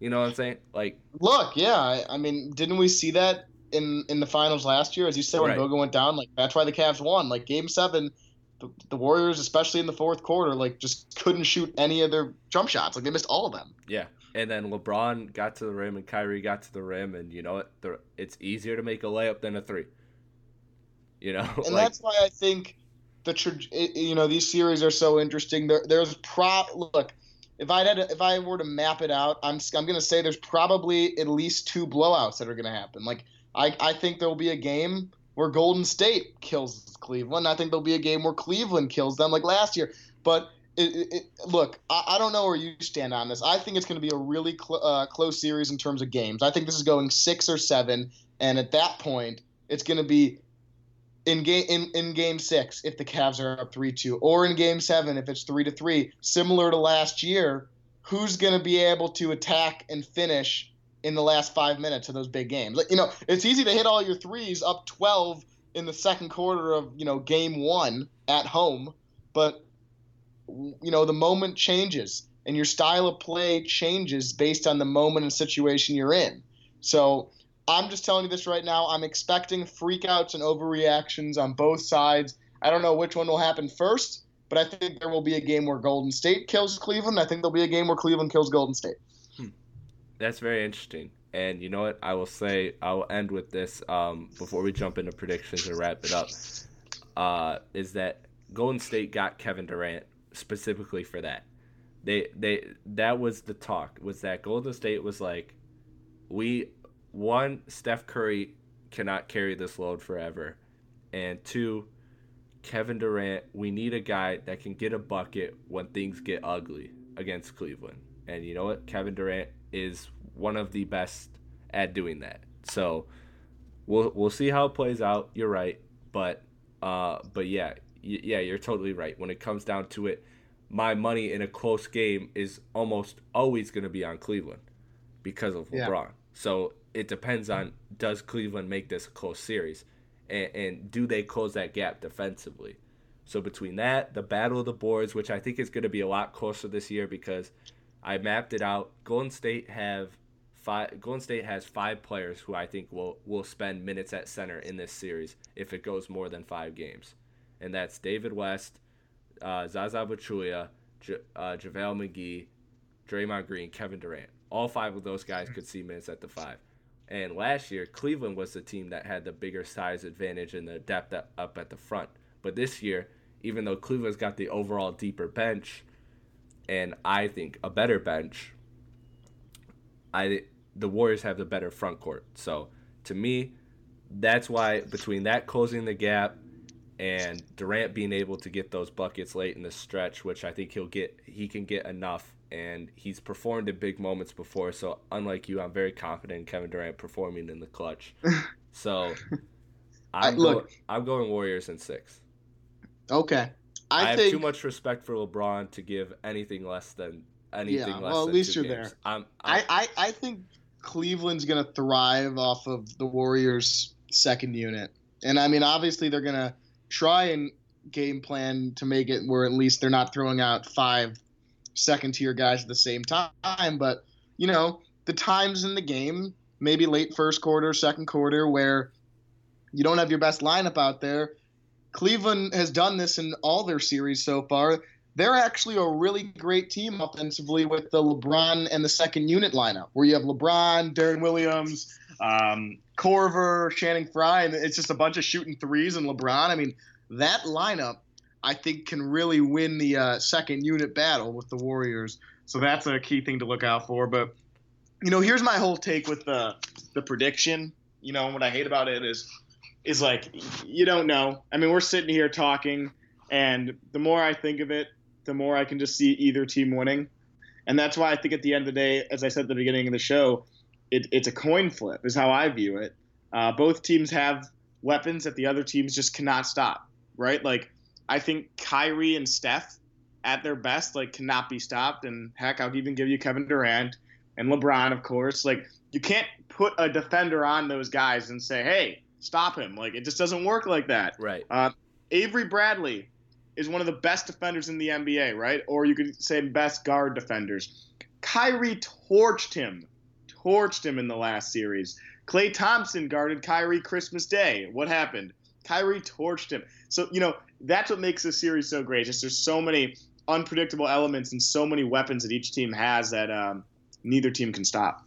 You know what I'm saying? Like, look, yeah. I, I mean, didn't we see that in in the finals last year? As you said, when Right. Bogut went down, like that's why the Cavs won. Like Game Seven, the, the Warriors, especially in the fourth quarter, like just couldn't shoot any of their jump shots. Like they missed all of them. Yeah, and then LeBron got to the rim and Kyrie got to the rim, and you know what? The, it's easier to make a layup than a three. You know, and like that's why I think the you know these series are so interesting. There, there's pro look. If I had if I were to map it out, I'm I'm gonna say there's probably at least two blowouts that are gonna happen. Like I I think there will be a game where Golden State kills Cleveland. I think there'll be a game where Cleveland kills them, like last year. But it, it, look, I, I don't know where you stand on this. I think it's going to be a really cl- uh, close series in terms of games. I think this is going six or seven, and at that point, it's going to be in game in, in game six if the Cavs are up three two, or in game seven if it's three to three, similar to last year. Who's going to be able to attack and finish in the last five minutes of those big games? Like, you know, it's easy to hit all your threes up twelve in the second quarter of you know game one at home, but you know the moment changes and your style of play changes based on the moment and situation you're in. So I'm just telling you this right now. I'm expecting freakouts and overreactions on both sides. I don't know which one will happen first, but I think there will be a game where Golden State kills Cleveland. I think there'll be a game where Cleveland kills Golden State. that's very interesting. And you know what? I will say I will end with this um, before we jump into predictions and wrap it up. Uh, is that Golden State got Kevin Durant specifically for that? They they that was the talk was that Golden State was like, we one Steph Curry cannot carry this load forever, and two, Kevin Durant, we need a guy that can get a bucket when things get ugly against Cleveland. And you know what? Kevin Durant is one of the best at doing that. So we'll we'll see how it plays out. You're right, but uh, but yeah, y- yeah, you're totally right. When it comes down to it, my money in a close game is almost always going to be on Cleveland because of Yeah. LeBron. So it depends on does Cleveland make this a close series, and, and do they close that gap defensively? So between that, the battle of the boards, which I think is going to be a lot closer this year because I mapped it out. Golden State have five. Golden State has five players who I think will will spend minutes at center in this series if it goes more than five games, and that's David West, uh, Zaza Pachulia, J- uh, JaVale McGee, Draymond Green, Kevin Durant. All five of those guys could see minutes at the five. And last year, Cleveland was the team that had the bigger size advantage and the depth up- at the front. But this year, even though Cleveland's got the overall deeper bench, and I think a better bench, I the Warriors have the better front court. So to me, that's why between that closing the gap and Durant being able to get those buckets late in the stretch, which I think he'll get, he can get enough, and he's performed in big moments before. So unlike you, I'm very confident in Kevin Durant performing in the clutch. So I'm, look- go- I'm going Warriors in six. Okay, I, I, have think too much respect for LeBron to give anything less than anything Yeah, less well, at than least you're games. there. I'm, I, I'm, I, I think Cleveland's going to thrive off of the Warriors' second unit. And I mean, obviously, they're going to try and game plan to make it where at least they're not throwing out five second tier guys at the same time. But, you know, the times in the game, maybe late first quarter, second quarter, where you don't have your best lineup out there. Cleveland has done this in all their series so far they're actually a really great team offensively with the LeBron and the second unit lineup, where you have LeBron, Deron Williams, um, Korver, Channing Frye, and it's just a bunch of shooting threes and LeBron. I mean, that lineup, I think, can really win the uh, second unit battle with the Warriors. So that's a key thing to look out for. But you know, here's my whole take with the the prediction. You know, what I hate about it is is like you don't know. I mean, we're sitting here talking, and the more I think of it, the more I can just see either team winning. And that's why I think at the end of the day, as I said at the beginning of the show, it, it's a coin flip, is how I view it. Uh, both teams have weapons that the other teams just cannot stop, right? Like, I think Kyrie and Steph at their best, like, cannot be stopped. And heck, I'll even give you Kevin Durant and LeBron, of course. Like, you can't put a defender on those guys and say, hey, stop him. Like, it just doesn't work like that. Right. Uh, Avery Bradley is one of the best defenders in the NBA, right? Or you could say best guard defenders. Kyrie torched him, torched him in the last series. Klay Thompson guarded Kyrie Christmas Day. What happened? Kyrie torched him. So, you know, that's what makes this series so great. Just there's so many unpredictable elements and so many weapons that each team has that um, neither team can stop.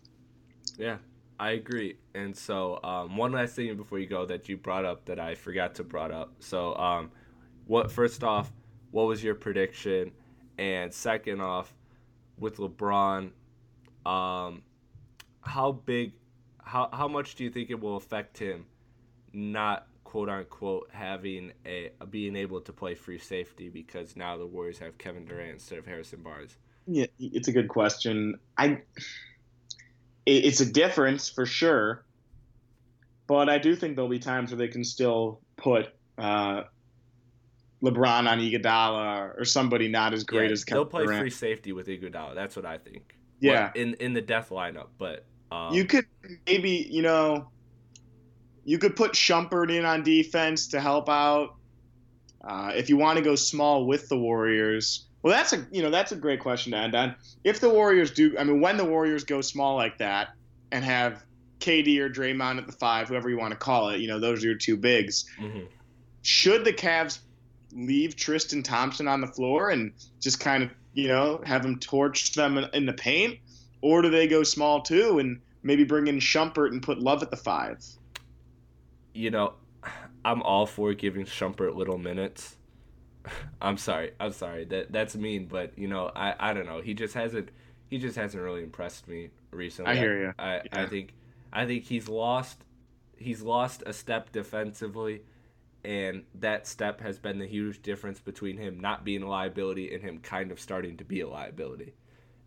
Yeah, I agree. And so, um, one last thing before you go that you brought up that I forgot to brought up. So, um, what first off, what was your prediction? And second off, with LeBron, um, how big, how how much do you think it will affect him, not quote unquote having a being able to play free safety because now the Warriors have Kevin Durant instead of Harrison Barnes? Yeah, it's a good question. I it's a difference for sure, but I do think there'll be times where they can still put uh, LeBron on Iguodala or somebody not as great yeah, as Kevin they'll play Durant. free safety with Iguodala. That's what I think. Yeah, in in the death lineup, but um, you could maybe you know you could put Shumpert in on defense to help out. Uh, if you want to go small with the Warriors, well, that's a you know that's a great question to end on. If the Warriors do, I mean, when the Warriors go small like that and have KD or Draymond at the five, whoever you want to call it, you know, those are your two bigs. Mm-hmm. Should the Cavs leave Tristan Thompson on the floor and just kind of you know have him torch them in, in the paint, or do they go small too and maybe bring in Shumpert and put Love at the five? You know, I'm all for giving Shumpert little minutes. I'm sorry. I'm sorry. That that's mean, but you know, I I don't know. He just hasn't he just hasn't really impressed me recently. I hear you. I yeah. I think I think he's lost he's lost a step defensively and that step has been the huge difference between him not being a liability and him kind of starting to be a liability.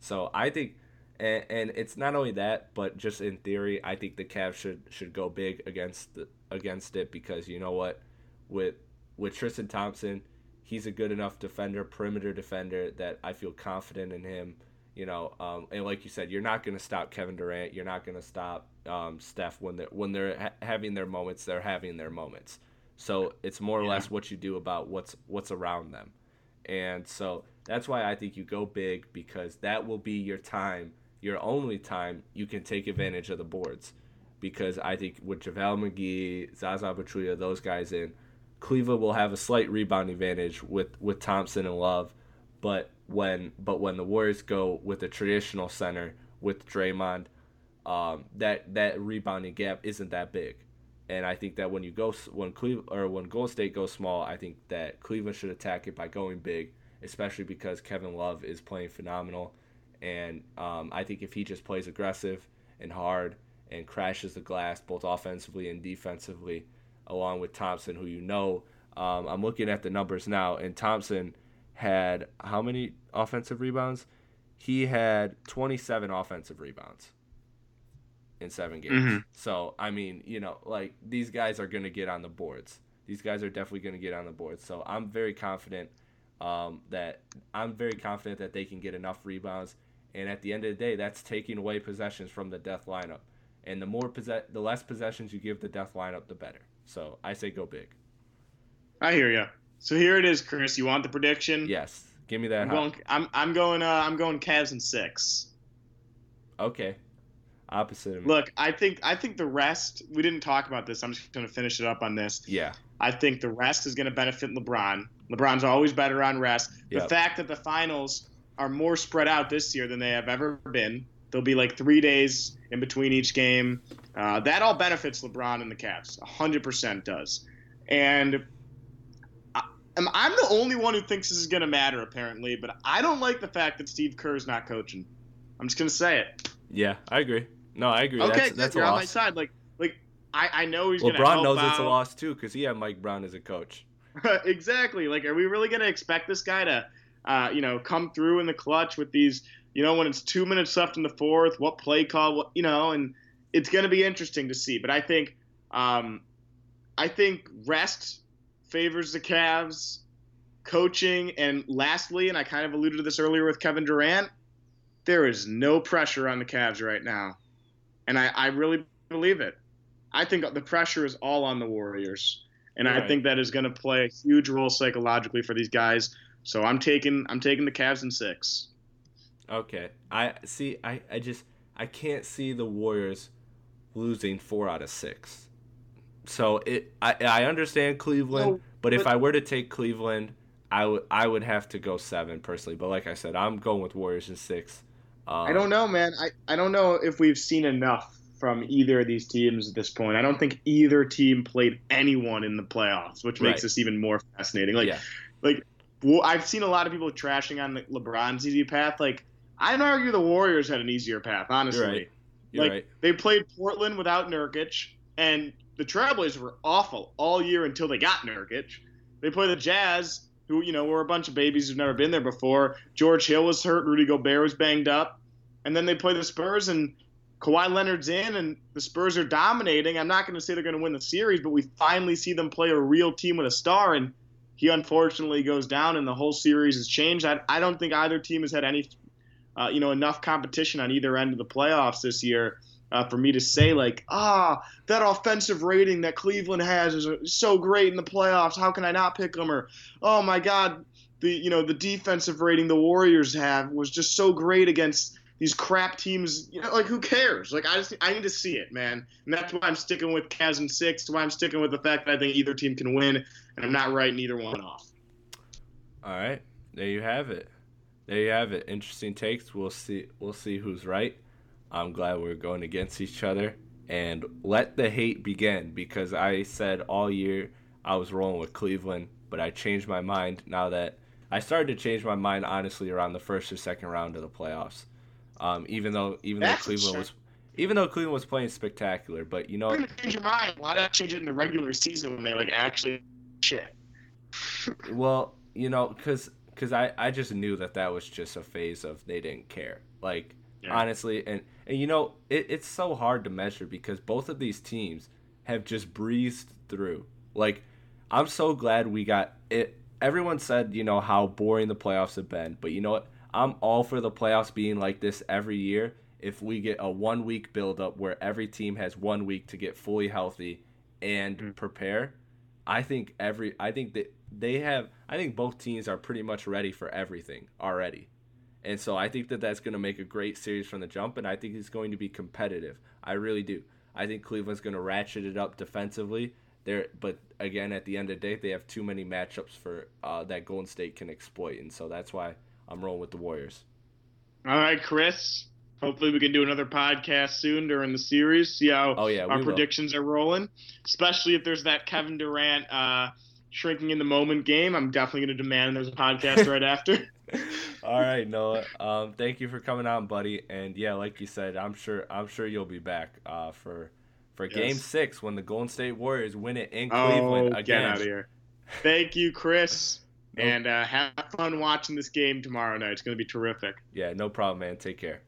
So I think and, and it's not only that, but just in theory, I think the Cavs should should go big against the, against it because you know what, with with Tristan Thompson, he's a good enough defender, perimeter defender that I feel confident in him. You know, um, and like you said, you're not going to stop Kevin Durant. You're not going to stop um, Steph when they're when they're ha- having their moments. They're having their moments. So it's more or Yeah. less what you do about what's what's around them, and so that's why I think you go big because that will be your time, your only time you can take advantage of the boards. Because I think with JaVale McGee, Zaza Pachulia, those guys in, Cleveland will have a slight rebound advantage with, with Thompson and Love, but when but when the Warriors go with a traditional center with Draymond, um, that that rebounding gap isn't that big, and I think that when you go when Cleveland or when Golden State goes small, I think that Cleveland should attack it by going big, especially because Kevin Love is playing phenomenal, and um, I think if he just plays aggressive and hard and crashes the glass both offensively and defensively, along with Thompson, who you know, um, I'm looking at the numbers now, and Thompson had how many offensive rebounds? He had 27 offensive rebounds in seven games. Mhm. So, I mean, you know, like these guys are going to get on the boards. These guys are definitely going to get on the boards. So, I'm very confident um, that I'm very confident that they can get enough rebounds. And at the end of the day, that's taking away possessions from the death lineup. And the more possess- the less possessions you give the death lineup, the better. So I say go big. I hear you. So here it is, Chris. You want the prediction? Yes, give me that. I'm going. I'm, I'm going. Uh, I'm going Cavs in six. Okay, opposite of me. Look, I think. I think the rest. We didn't talk about this. I'm just going to finish it up on this. Yeah, I think the rest is going to benefit LeBron. LeBron's always better on rest. The Yep. fact that the finals are more spread out this year than they have ever been. There'll be like three days in between each game. Uh, that all benefits LeBron and the Cavs. 100% does. And I, I'm I'm the only one who thinks this is going to matter, apparently, but I don't like the fact that Steve Kerr's not coaching. I'm just going to say it. yeah, I agree. No, I agree. Okay, that's, that's a you're on my side. Like, like I, I know he's going to LeBron knows out. it's a loss too because he had Mike Brown as a coach. exactly. Like, are we really going to expect this guy to uh, you know, come through in the clutch with these, you know, when it's two minutes left in the fourth, what play call, what, you know, and it's going to be interesting to see. But I think, um, I think rest favors the Cavs, coaching, and lastly, and I kind of alluded to this earlier with Kevin Durant, there is no pressure on the Cavs right now, and I, I really believe it. I think the pressure is all on the Warriors, and right. I think that is going to play a huge role psychologically for these guys. So I'm taking I'm taking the Cavs in six. Okay, I see. I, I just I can't see the Warriors losing four out of six. So it I I understand Cleveland, but, but if I were to take Cleveland, I would I would have to go seven personally. But like I said, I'm going with Warriors in six. Um, I don't know, man. I, I don't know if we've seen enough from either of these teams at this point. I don't think either team played anyone in the playoffs, which makes right. this even more fascinating. Like, yeah. like well, I've seen a lot of people trashing on the LeBron's easy path. Like, I'd argue the Warriors had an easier path, honestly. You're right. You're like, right. they played Portland without Nurkic, and the Trailblazers were awful all year until they got Nurkic. They play the Jazz, who you know were a bunch of babies who've never been there before. George Hill was hurt, Rudy Gobert was banged up, and then they play the Spurs and Kawhi Leonard's in, and the Spurs are dominating. I'm not going to say they're going to win the series, but we finally see them play a real team with a star, and he unfortunately goes down, and the whole series has changed. I, I don't think either team has had any, uh, you know, enough competition on either end of the playoffs this year uh, for me to say like, ah, that offensive rating that Cleveland has is so great in the playoffs. How can I not pick them? Or, oh my God, the you know the defensive rating the Warriors have was just so great against these crap teams. You know, like who cares? Like I just I need to see it, man. And that's why I'm sticking with Cavs and six. Why I'm sticking with the fact that I think either team can win, and I'm not writing either one off. All right, there you have it. There you have it. Interesting takes. We'll see. We'll see who's right. I'm glad we're going against each other and let the hate begin because I said all year I was rolling with Cleveland, but I changed my mind now that I started to change my mind honestly around the first or second round of the playoffs. Um, even though even That's though Cleveland was even though Cleveland was playing spectacular, but you know, You're gonna change your mind. Why not change it in the regular season when they like actually shit? well, you know, because because I I just knew that that was just a phase of they didn't care. Like yeah. honestly. And and you know, it, it's so hard to measure because both of these teams have just breezed through. Like, I'm so glad we got it. Everyone said, you know, how boring the playoffs have been, but you know what? I'm all for the playoffs being like this every year. If we get a one week build up where every team has one week to get fully healthy and mm-hmm. prepare, I think every I think that they have I think both teams are pretty much ready for everything already. And so I think that that's going to make a great series from the jump, and I think it's going to be competitive. I really do. I think Cleveland's going to ratchet it up defensively. There, but again, at the end of the day, they have too many matchups for uh, that Golden State can exploit, and so that's why I'm rolling with the Warriors. All right, Chris. Hopefully, we can do another podcast soon during the series. See how oh, yeah, our predictions will. are rolling, especially if there's that Kevin Durant uh, shrinking in the moment game. I'm definitely going to demand there's a podcast right after. All right, Noah. Um, thank you for coming on, buddy. And yeah, like you said, I'm sure I'm sure you'll be back uh, for for yes. Game Six when the Golden State Warriors win it in Cleveland oh, again. Get out of here! Thank you, Chris. And uh, have fun watching this game tomorrow night. It's going to be terrific. Yeah, no problem, man. Take care.